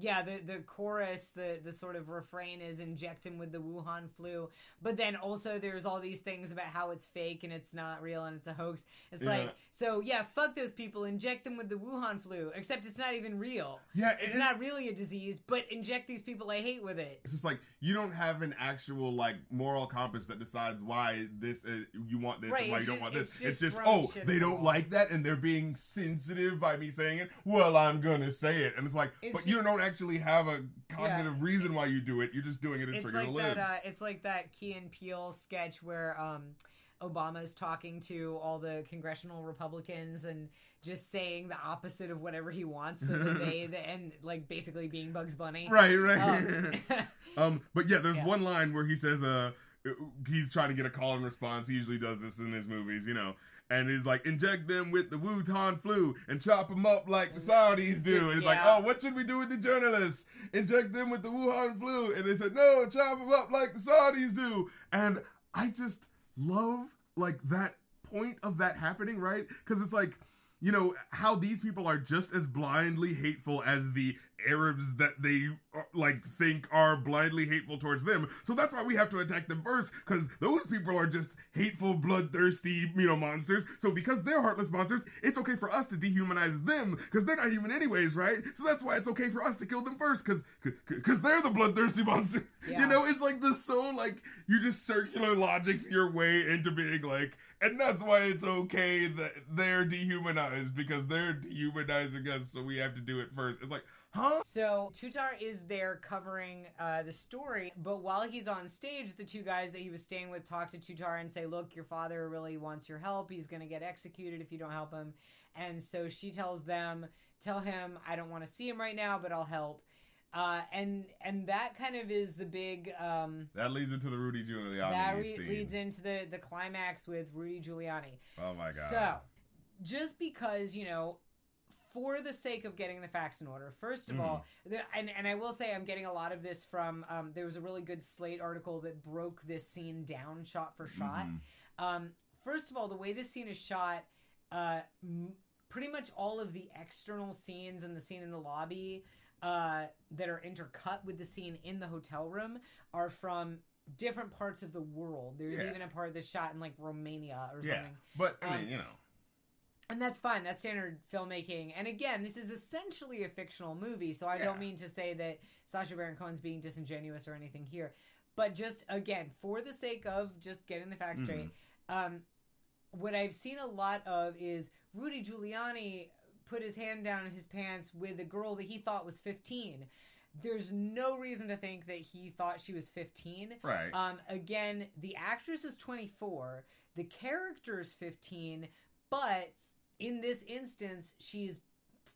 yeah the the chorus the the sort of refrain is inject him with the Wuhan flu, but then also there's all these things about how it's fake and it's not real and it's a hoax. It's Yeah. like so yeah, fuck those people. Inject them with the Wuhan flu, except it's not even real. Yeah, It's it- not really a disease, but inject these people I hate with it. It's just like you don't have an actual like moral compass that decides why this uh, you want this Right, and why it's you don't just- want this. it's It's just just, oh they don't like that and they're being sensitive by me saying it. Well, I'm gonna say it, and it's like, It's but ju- you don't actually have a cognitive reason why you do it. You're just doing it to It's trigger like that. Uh, it's like that Key and Peele sketch where um, Obama's talking to all the congressional Republicans and just saying the opposite of whatever he wants, so that they the, and like basically being Bugs Bunny. Right, right. Um, (laughs) Um, but yeah, there's Yeah. one line where he says, uh, he's trying to get a call and response. He usually does this in his movies, you know. And he's like, inject them with the Wuhan flu and chop them up like the Saudis do. And it's like, oh, what should we do with the journalists? Inject them with the Wuhan flu. And they said, no, chop them up like the Saudis do. And I just love like that point of that happening, right? Because it's like, you know, how these people are just as blindly hateful as the Arabs that they uh, like think are blindly hateful towards them. So that's why we have to attack them first, because those people are just hateful, bloodthirsty, you know, monsters. So because they're heartless monsters, it's okay for us to dehumanize them, because they're not human anyways, right? So that's why it's okay for us to kill them first, because because they're the bloodthirsty (laughs) monsters. Yeah. You know, it's like this so like you just circular logic your way into being like, and that's why it's okay that they're dehumanized because they're dehumanizing us, so we have to do it first. It's like, huh? So Tutar is there covering uh, the story, but while he's on stage, the two guys that he was staying with talk to Tutar and say, "Look, your father really wants your help. He's going to get executed if you don't help him." And so she tells them, "Tell him I don't want to see him right now, but I'll help." Uh, and and that kind of is the big um, That leads into the Rudy Giuliani that re- leads into the the climax with Rudy Giuliani. oh my god. So, just because, you know, for the sake of getting the facts in order, first of Mhm. all, the, and, and I will say I'm getting a lot of this from, um, there was a really good Slate article that broke this scene down shot for shot. Mhm. Um, first of all, the way this scene is shot, uh, m- pretty much all of the external scenes and the scene in the lobby uh, that are intercut with the scene in the hotel room are from different parts of the world. There's Yeah. even a part of that's shot in like Romania or Yeah, something. but I Um, mean, you know, And that's fine. That's standard filmmaking. And again, this is essentially a fictional movie, so I Yeah. don't mean to say that Sacha Baron Cohen's being disingenuous or anything here. But just again, for the sake of just getting the facts straight, um, what I've seen a lot of is Rudy Giuliani put his hand down in his pants with a girl that he thought was 15. There's no reason to think that he thought she was 15. right? Um, again, the actress is 24, the character is 15, but in this instance, she's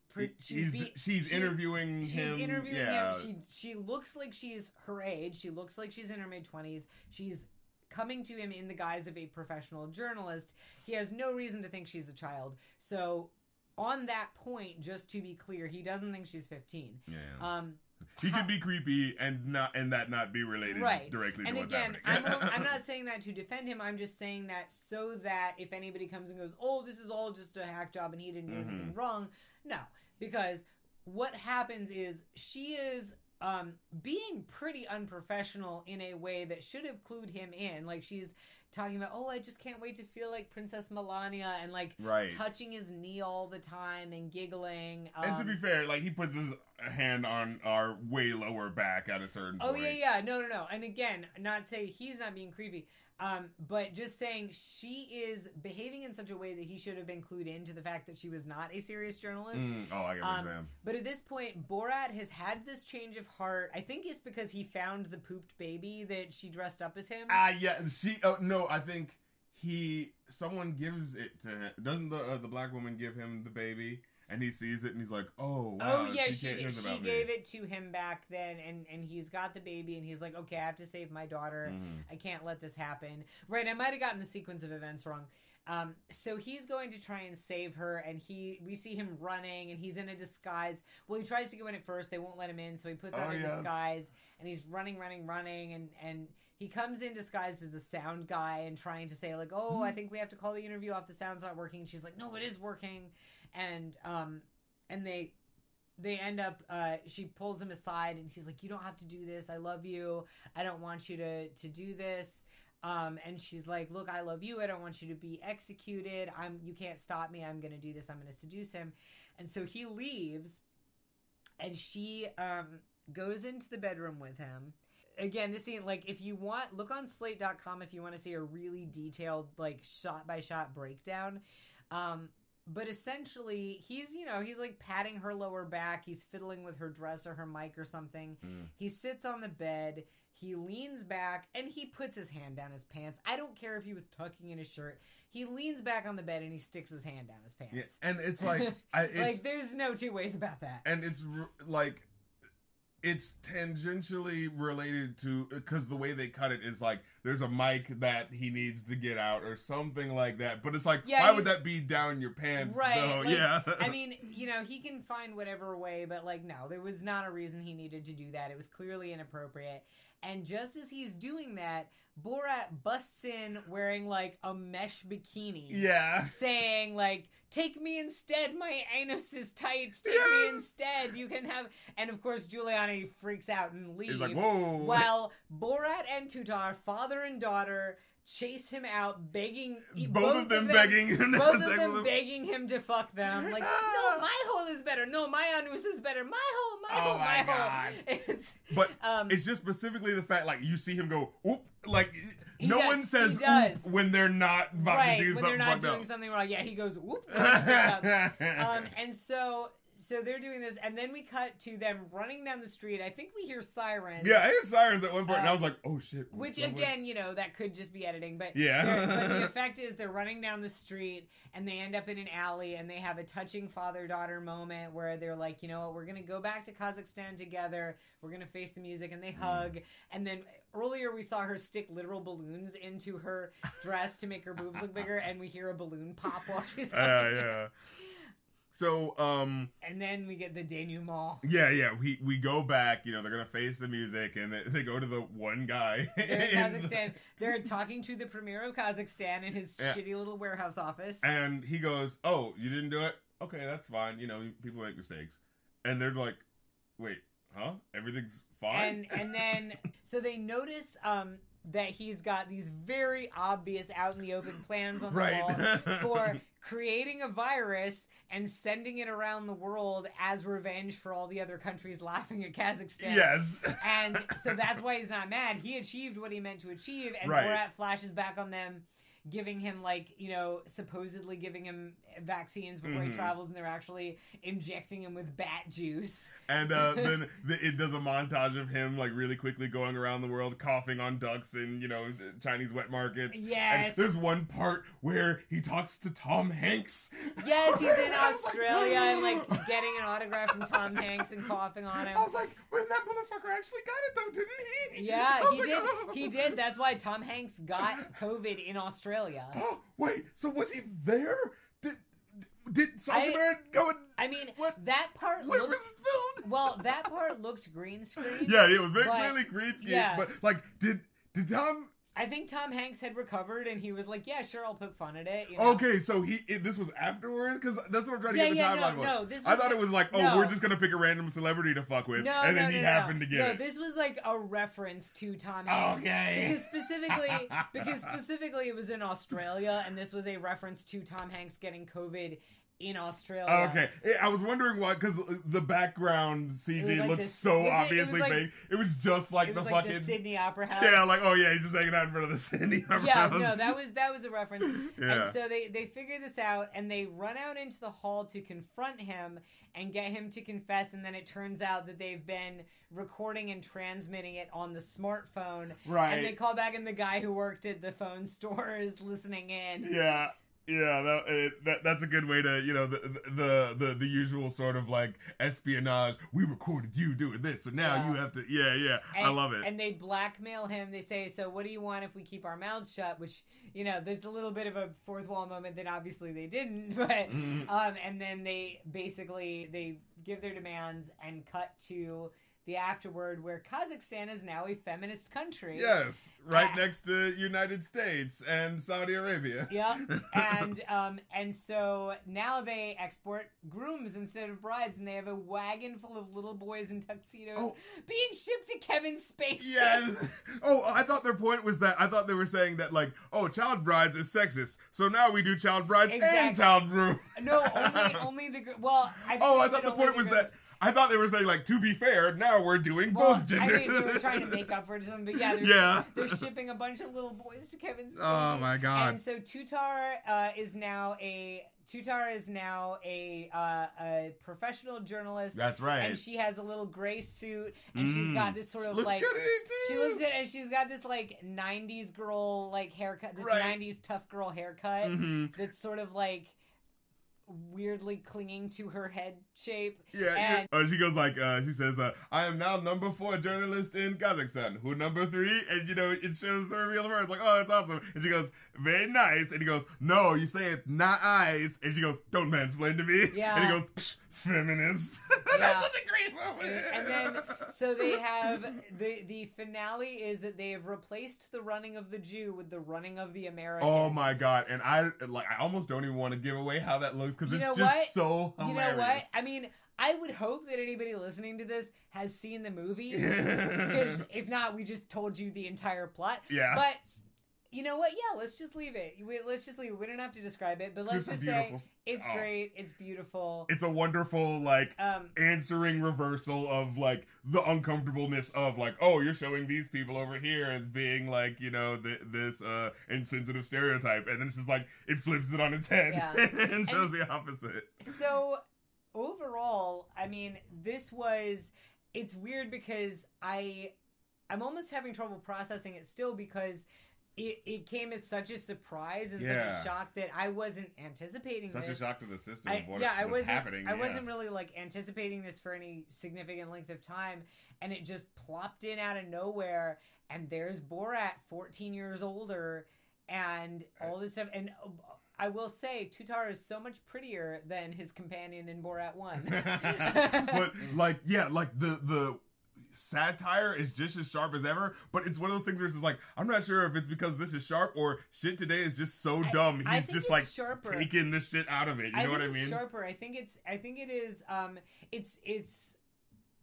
pre- she's, He's- be- she's she- interviewing she's him. interviewing yeah. him. She she looks like she's her age. She looks like she's in her mid 20s. She's coming to him in the guise of a professional journalist. He has no reason to think she's a child. So on that point, just to be clear, he doesn't think she's 15. yeah. Um, he could be creepy and not and that not be related Right. directly to and what's again, happening. I'm, (laughs) I'm not saying that to defend him. I'm just saying that so that if anybody comes and goes, "Oh, this is all just a hack job and he didn't do anything Mm-hmm. wrong," no, because what happens is she is um, being pretty unprofessional in a way that should have clued him in. Like she's talking about, "Oh, I just can't wait to feel like Princess Melania," and like right. touching his knee all the time and giggling. Um, and to be fair, like he puts his hand on our way lower back at a certain Oh point. yeah, yeah, no, no, no. And again, not say he's not being creepy, um, but just saying she is behaving in such a way that he should have been clued into the fact that she was not a serious journalist. Mm, oh, I get what Um. But at this point, Borat has had this change of heart. I think it's because he found the pooped baby that she dressed up as him. Ah, yeah. She. Oh no, I think he. Someone gives it to him. Doesn't the uh, the black woman give him the baby? And he sees it and he's like, "Oh, wow, oh yeah, she she me." gave it to him back then, and and he's got the baby, and he's like, okay, I have to save my daughter. Mhm. I can't let this happen. Right, I might have gotten the sequence of events wrong. Um, so he's going to try and save her, and he we see him running, and he's in a disguise. Well, he tries to go in at first; they won't let him in, so he puts Oh, on a yes. disguise, and he's running, running, running, and and he comes in disguised as a sound guy and trying to say like, "Oh. I think we have to call the interview off. The sound's not working." And she's like, "No, it is working," and um, and they they end up uh she pulls him aside and she's like you don't have to do this. I love you. I don't want you to to do this. Um and she's like look i love you. I don't want you to be executed. I'm you can't stop me. I'm gonna do this. I'm gonna seduce him. And so he leaves and she um goes into the bedroom with him. Again this scene like if you want look on slate.com if you want to see a really detailed like shot by shot breakdown. Um but essentially he's you know he's like patting her lower back he's fiddling with her dress or her mic or something Mm. he sits on the bed He leans back and he puts his hand down his pants. I don't care if he was tucking in his shirt. He leans back on the bed and he sticks his hand down his pants. Yeah, and it's like, I, (laughs) it's, like there's no two ways about that. and it's r- like it's tangentially related to because the way they cut it is like there's a mic that he needs to get out or something like that but it's like Yeah, why would that be down your pants Right. though like, yeah I (laughs) mean, you know, he can find whatever way, but like, no, there was not a reason he needed to do that. It was clearly inappropriate. And just as he's doing that, Borat busts in wearing like a mesh bikini. yeah Saying like, "Take me instead. My anus is tight. Take Yes. me instead. You can have." And of course, Giuliani freaks out and leaves. he's like whoa While Borat and Tutar, father and daughter, chase him out, begging both, of them, begging him to both of them begging him to fuck them. (laughs) Like, no, my hole is better. No, my anus is better. My hole, my Oh hole, my my, hole. (laughs) It's, but um, it's just specifically the fact like you see him go oop like no does- one says does. when they're not about right to do when something they're not doing up. something wrong. Yeah, he goes whoop. (laughs) and he sticks out. um, and so. So they're doing this, and then we cut to them running down the street. I think we hear sirens. yeah I hear sirens at one point and I Um, was like oh shit Which someone- again, you know, that could just be editing, but Yeah. but the (laughs) effect is they're running down the street and they end up in an alley and they have a touching father daughter moment where they're like, you know what, we're gonna go back to Kazakhstan together. We're gonna face the music and they Mm. hug. And then earlier we saw her stick literal balloons into her dress to make her boobs look bigger, (laughs) and we hear a balloon pop while she's yeah (laughs) yeah so um And then we get the denouement. Yeah, yeah. We we go back. You know, they're gonna face the music, and they, they go to the one guy. They're in (laughs) Kazakhstan. They're talking to the premier of Kazakhstan in his Yeah. shitty little warehouse office. and he goes, "Oh, you didn't do it? Okay, that's fine. You know, people make mistakes." And they're like, "Wait, huh? Everything's fine." and and then (laughs) so they notice um that he's got these very obvious out in the open plans on the Right. wall (laughs) for creating a virus and sending it around the world as revenge for all the other countries laughing at Kazakhstan. yes. (laughs) And so that's why he's not mad. He achieved what he meant to achieve, and Right. Borat flashes back on them, giving him like you know supposedly giving him vaccines before he Mhm. travels, and they're actually injecting him with bat juice. And uh, (laughs) then the, it does a montage of him like really quickly going around the world, coughing on ducks in you know Chinese wet markets. Yes. And there's one part where he talks to Tom Hanks. Yes, he's in (laughs) I was like, Australia and like (laughs) getting an autograph from Tom Hanks and coughing on him. I was like, when that motherfucker actually got it though, didn't he? Yeah, he like, did. "Oh." He did. That's why Tom Hanks got COVID in Australia. Oh, (gasps) wait, so was he there? Did Sacha I- Baron go and I mean, What? that part where was looked it filmed? well. That part looked green screen. (laughs) Yeah, it was very But- clearly green screen. yeah. But like, did did Tom? I think Tom Hanks had recovered and he was like, "Yeah, sure, I'll poke fun at it." You know? Okay, so he it, this was afterwards because that's what I'm trying to Yeah, get the yeah, timeline. no, no, this I thought a- it was like, oh, no. we're just gonna pick a random celebrity to fuck with, No, and no, then he happened to get no, it. this was like a reference to Tom Hanks. Okay. Because (laughs) specifically, because specifically, it was in Australia, and this was a reference to Tom Hanks getting COVID in Australia. Okay, Eh, I was wondering why because the background was CG like looked this- so was it- it obviously like- fake. It was just like It the like fucking the Sydney Opera (laughs) House. yeah, like oh yeah, he's just hanging out in front of the (laughs) Sydney Opera yeah, House. Yeah, no, that was that was a reference. (laughs) Yeah. And so they they figure this out and they run out into the hall to confront him and get him to confess. And then it turns out that they've been recording and transmitting it on the smartphone. Right. And they call back, and the guy who worked at the phone store is listening in. Yeah, yeah, that, it, that that's a good way to you know the, the the the usual sort of like espionage. We recorded you doing this, so now Yeah. you have to. Yeah, yeah, I love it. And they blackmail him. They say, "So what do you want if we keep our mouths shut?" Which you know, there's a little bit of a fourth wall moment that obviously they didn't. (laughs) But Mhm. um, and then they basically they give their demands and cut to the afterword where Kazakhstan is now a feminist country. yes, right Ah. next to United States and Saudi Arabia. (laughs) Yep. (laughs) And um and so now they export grooms instead of brides, and they have a wagon full of little boys in tuxedos Oh. being shipped to Kevin Spacey. Yes. (laughs) Oh, I thought their point was that I thought they were saying that like, oh, child brides is sexist, so now we do child brides and child groom. No, only only the well. I think Oh, I thought the point was that I thought they were saying like to be fair, now we're doing well, both I genders. think they were trying to make up for something, but yeah, they're, Yeah. they're shipping a bunch of little boys to Kevin Spacey. Oh my god. And so Tutar uh, is now a Tutar is now a uh, a professional journalist. That's right. And she has a little gray suit, and she's got this sort of Looks like good in it she looks good, and she's got this like '90s girl like haircut, this Right. '90s tough girl haircut Mhm. that's sort of like weirdly clinging to her head shape. Yeah, And- yeah. Uh, she goes like, uh, she says, uh, "I am now number four journalist in Kazakhstan. Who number three? And you know, it shows the reveal of her. It's like, oh, that's awesome. And she goes, very nice. And he goes, no, you say it not eyes. And she goes, don't mansplain to me. Yeah. And he goes, Psh, feminist. (laughs) Yeah. that's such a great moment. And then, so they have the the finale is that they have replaced the running of the Jew with the running of the American. Oh my god! And I like I almost don't even want to give away how that looks because it's know just what? so You know what? I mean, I would hope that anybody listening to this has seen the movie (laughs) because if not, we just told you the entire plot. Yeah. But you know what? Yeah, let's just leave it. We, let's just leave it. We don't have to describe it, but let's Just say it's Oh. great. It's beautiful. it's a wonderful like Um, answering reversal of like the uncomfortableness of like oh you're showing these people over here as being like you know th- this uh insensitive stereotype and then it's just like it flips it on its head Yeah. (laughs) and shows the opposite so overall i mean this was it's weird because i i'm almost having trouble processing it still because it, it came as such a surprise and Yeah. such a shock that i wasn't anticipating such a shock to the system I, of what yeah, I was wasn't. happening I yeah. wasn't really like anticipating this for any significant length of time, and it just plopped in out of nowhere. And there's Borat, 14 years older, and all this stuff. And uh, I will say, Tutar is so much prettier than his companion in Borat One. (laughs) but (laughs) like yeah like the the satire is just as sharp as ever but it's one of those things where it's just like i'm not sure if it's because this is sharp or shit today is just so I- dumb he's just like sharper. taking the shit out of it you know I think what i it's mean sharper. I think it's. I think it is. Um, it's it's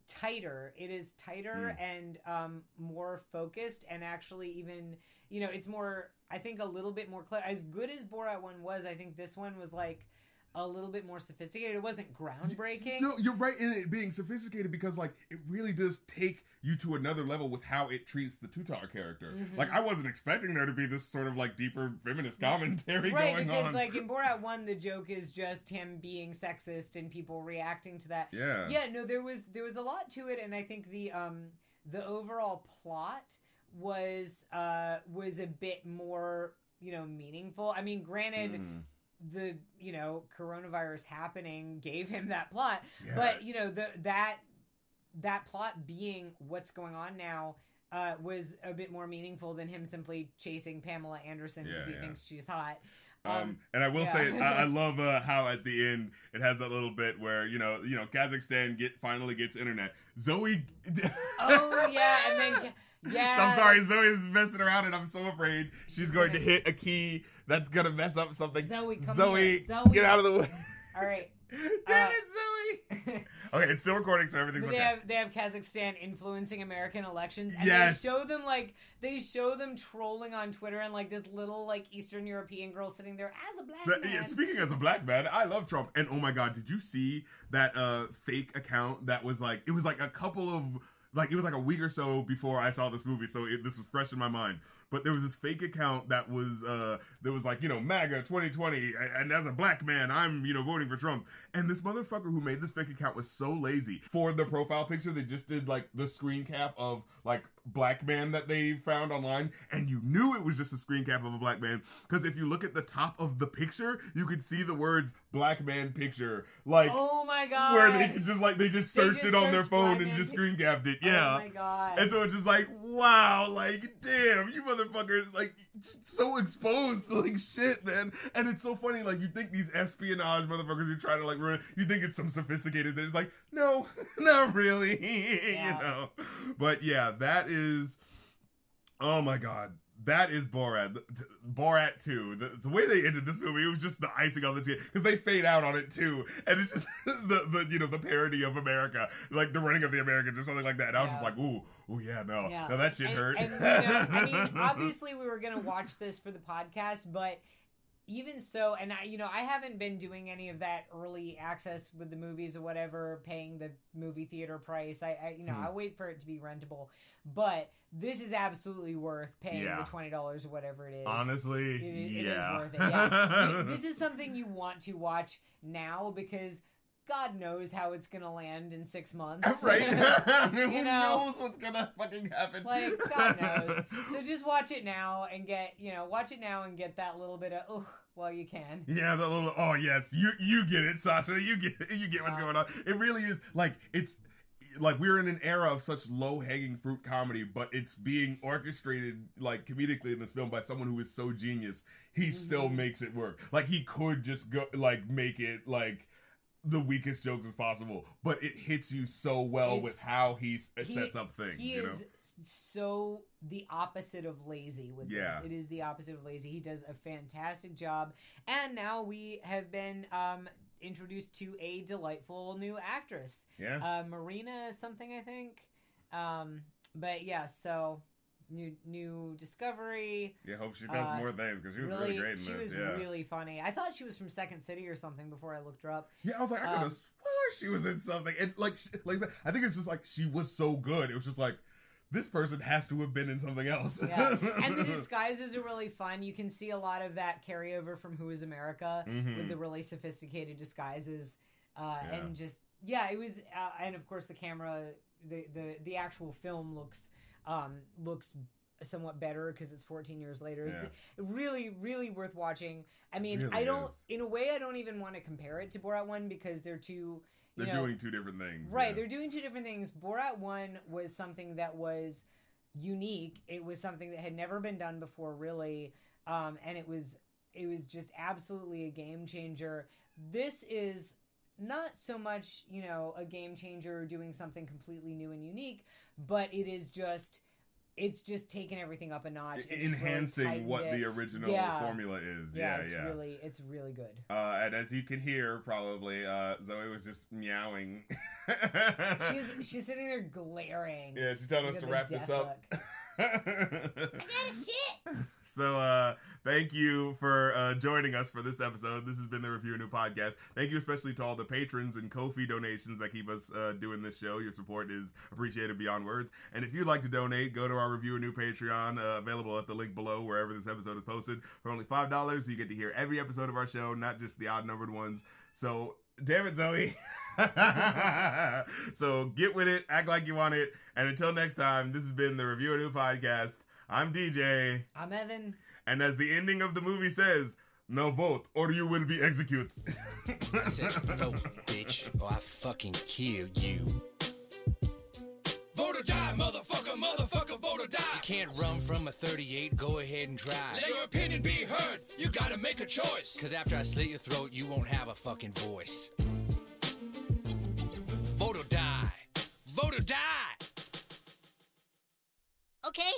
tighter. It is tighter Hmm. and um more focused, and actually even you know it's more. I think a little bit more clear. As good as Borat one was, I think this one was like a little bit more sophisticated. It wasn't groundbreaking. No, you're right in it being sophisticated because like it really does take you to another level with how it treats the Tutar character. Mhm. Like I wasn't expecting there to be this sort of like deeper feminist commentary Right, going because on. like in Borat one, the joke is just him being sexist and people reacting to that. yeah. yeah no there was there was a lot to it and i think the um the overall plot was uh was a bit more you know meaningful i mean granted Mm. The you know coronavirus happening gave him that plot Yeah. but you know the that that plot being what's going on now uh, was a bit more meaningful than him simply chasing Pamela Anderson because Yeah, he yeah. thinks she's hot. Um, and I will yeah. say, I, I (laughs) love uh, how at the end it has that little bit where you know, you know, Kazakhstan get finally gets internet. Zoe. (laughs) oh yeah, and then yeah, I'm sorry, Zoe's messing around, and I'm so afraid she's, She's going gonna- to hit a key that's gonna mess up something. Zoe, come Zoe, here. Zoe. get out of the way. (laughs) All right. (laughs) Damn Uh, it, Zoe. (laughs) Okay, it's still recording, so everything's they okay. have they have Kazakhstan influencing American elections, and Yes. they show them like they show them trolling on Twitter, and like this little like Eastern European girl sitting there as a black So, man. yeah, speaking as a black man, I love Trump. And oh my god, did you see that uh fake account that was like it was like a couple of like it was like a week or so before I saw this movie, so it, this was fresh in my mind. But there was this fake account that was uh that was like you know MAGA 2020, and as a black man, I'm you know voting for Trump. And this motherfucker who made this fake account was so lazy. For the profile picture, they just did like the screen cap of like black man that they found online, and you knew it was just a screen cap of a black man because if you look at the top of the picture, you could see the words "black man picture," like oh my god! where they could just like they just searched just it on their phone and just screen capped it. Yeah. Oh Yeah. my god! And so it's just like, wow, like, damn, you motherfuckers, like, so exposed to, (laughs) like, shit, man. And it's so funny, like, you think these espionage motherfuckers who try to, like, ruin you think it's some sophisticated thing. It's like, no, (laughs) not really, (laughs) Yeah. you know. But yeah, that is, oh my god. That is Borat. Borat 2. The, the way they ended this movie, it was just the icing on the cake. Because they fade out on it too. And it's just (laughs) the, the, you know, the parody of America. Like the running of the Americans or something like that. And I was just like, ooh, ooh, yeah, no. Yeah. No, that shit and, hurt. And, you know, I mean, (laughs) obviously, we were gonna watch this for the podcast, but even so, and I, you know, I haven't been doing any of that early access with the movies or whatever, paying the movie theater price. I, I you know, Hmm. I wait for it to be rentable. But this is absolutely worth paying Yeah. the twenty dollars or whatever it is. Honestly, It- it is yeah. worth it. Yeah. (laughs) This is something you want to watch now because God knows how it's gonna land in six months. (laughs) right? (laughs) Who You know. knows what's gonna fucking happen? Like, God knows. (laughs) So just watch it now and get, you know, watch it now and get that little bit of, oh, while you can. Yeah, the little oh yes, you you get it, Sacha. You get you get what's going on. It really is like it's like we're in an era of such low hanging fruit comedy, but it's being orchestrated like comedically in this film by someone who is so genius. He still Mhm. makes it work. Like he could just go like make it like the weakest jokes as possible, but it hits you so well It's- with how he he- sets up things. He you know, is so the opposite of lazy with Yeah. this. It is the opposite of lazy. He does a fantastic job. And now we have been um, introduced to a delightful new actress. yeah. uh, Marina something I think. Um, but yeah, so new new discovery. yeah, hope she does uh, more things because she was really, great in she this. was yeah, really funny. I thought she was from Second City or something before I looked her up. Yeah, I was like, I could have Um, swore she was in something. And like, like I think it's just like she was so good. It was just like this person has to have been in something else. Yeah, and the (laughs) disguises are really fun. You can see a lot of that carryover from Who Is America Mhm. with the really sophisticated disguises, uh, Yeah. and just yeah, it was. Uh, and of course, the camera, the the the actual film looks um, looks somewhat better because it's 14 years later. Yeah. really, really worth watching. I mean, Really I don't, is. in a way, I don't even want to compare it to Borat One because they're two. You They're know, doing two different things. Right, yeah. they're doing two different things. Borat 1 was something that was unique. It was something that had never been done before really. Um, and it was it was just absolutely a game changer. This is not so much, you know, a game changer doing something completely new and unique, but it is just it's just taking everything up a notch. It's enhancing tightened what it. the original Yeah. formula is. yeah, Yeah, it's yeah. really it's really good. Uh, and as you can hear, probably uh, Zoe was just meowing. (laughs) She's (laughs) she's sitting there glaring. yeah, she's telling us to wrap this up. (laughs) I got a shit. So uh thank you for uh joining us for this episode. This has been the Review New Podcast. Thank you especially to all the patrons and Ko-fi donations that keep us uh doing this show. Your support is appreciated beyond words. And if you'd like to donate, go to our Review New Patreon, uh, available at the link below wherever this episode is posted. For only five dollars, you get to hear every episode of our show, not just the odd numbered ones. So damn it, Zoe. (laughs) so get with it, act like you want it, and until next time, this has been the Review New Podcast. I'm DJ. I'm Evan. And as the ending of the movie says, now vote or you will be executed. (laughs) I said, vote, bitch, or I fucking kill you. Vote or die, motherfucker, motherfucker, vote or die. You can't run from a 38, go ahead and try. Let your opinion be heard. You gotta make a choice. Cause after I slit your throat, you won't have a fucking voice. Vote or die. Vote or die. Okay,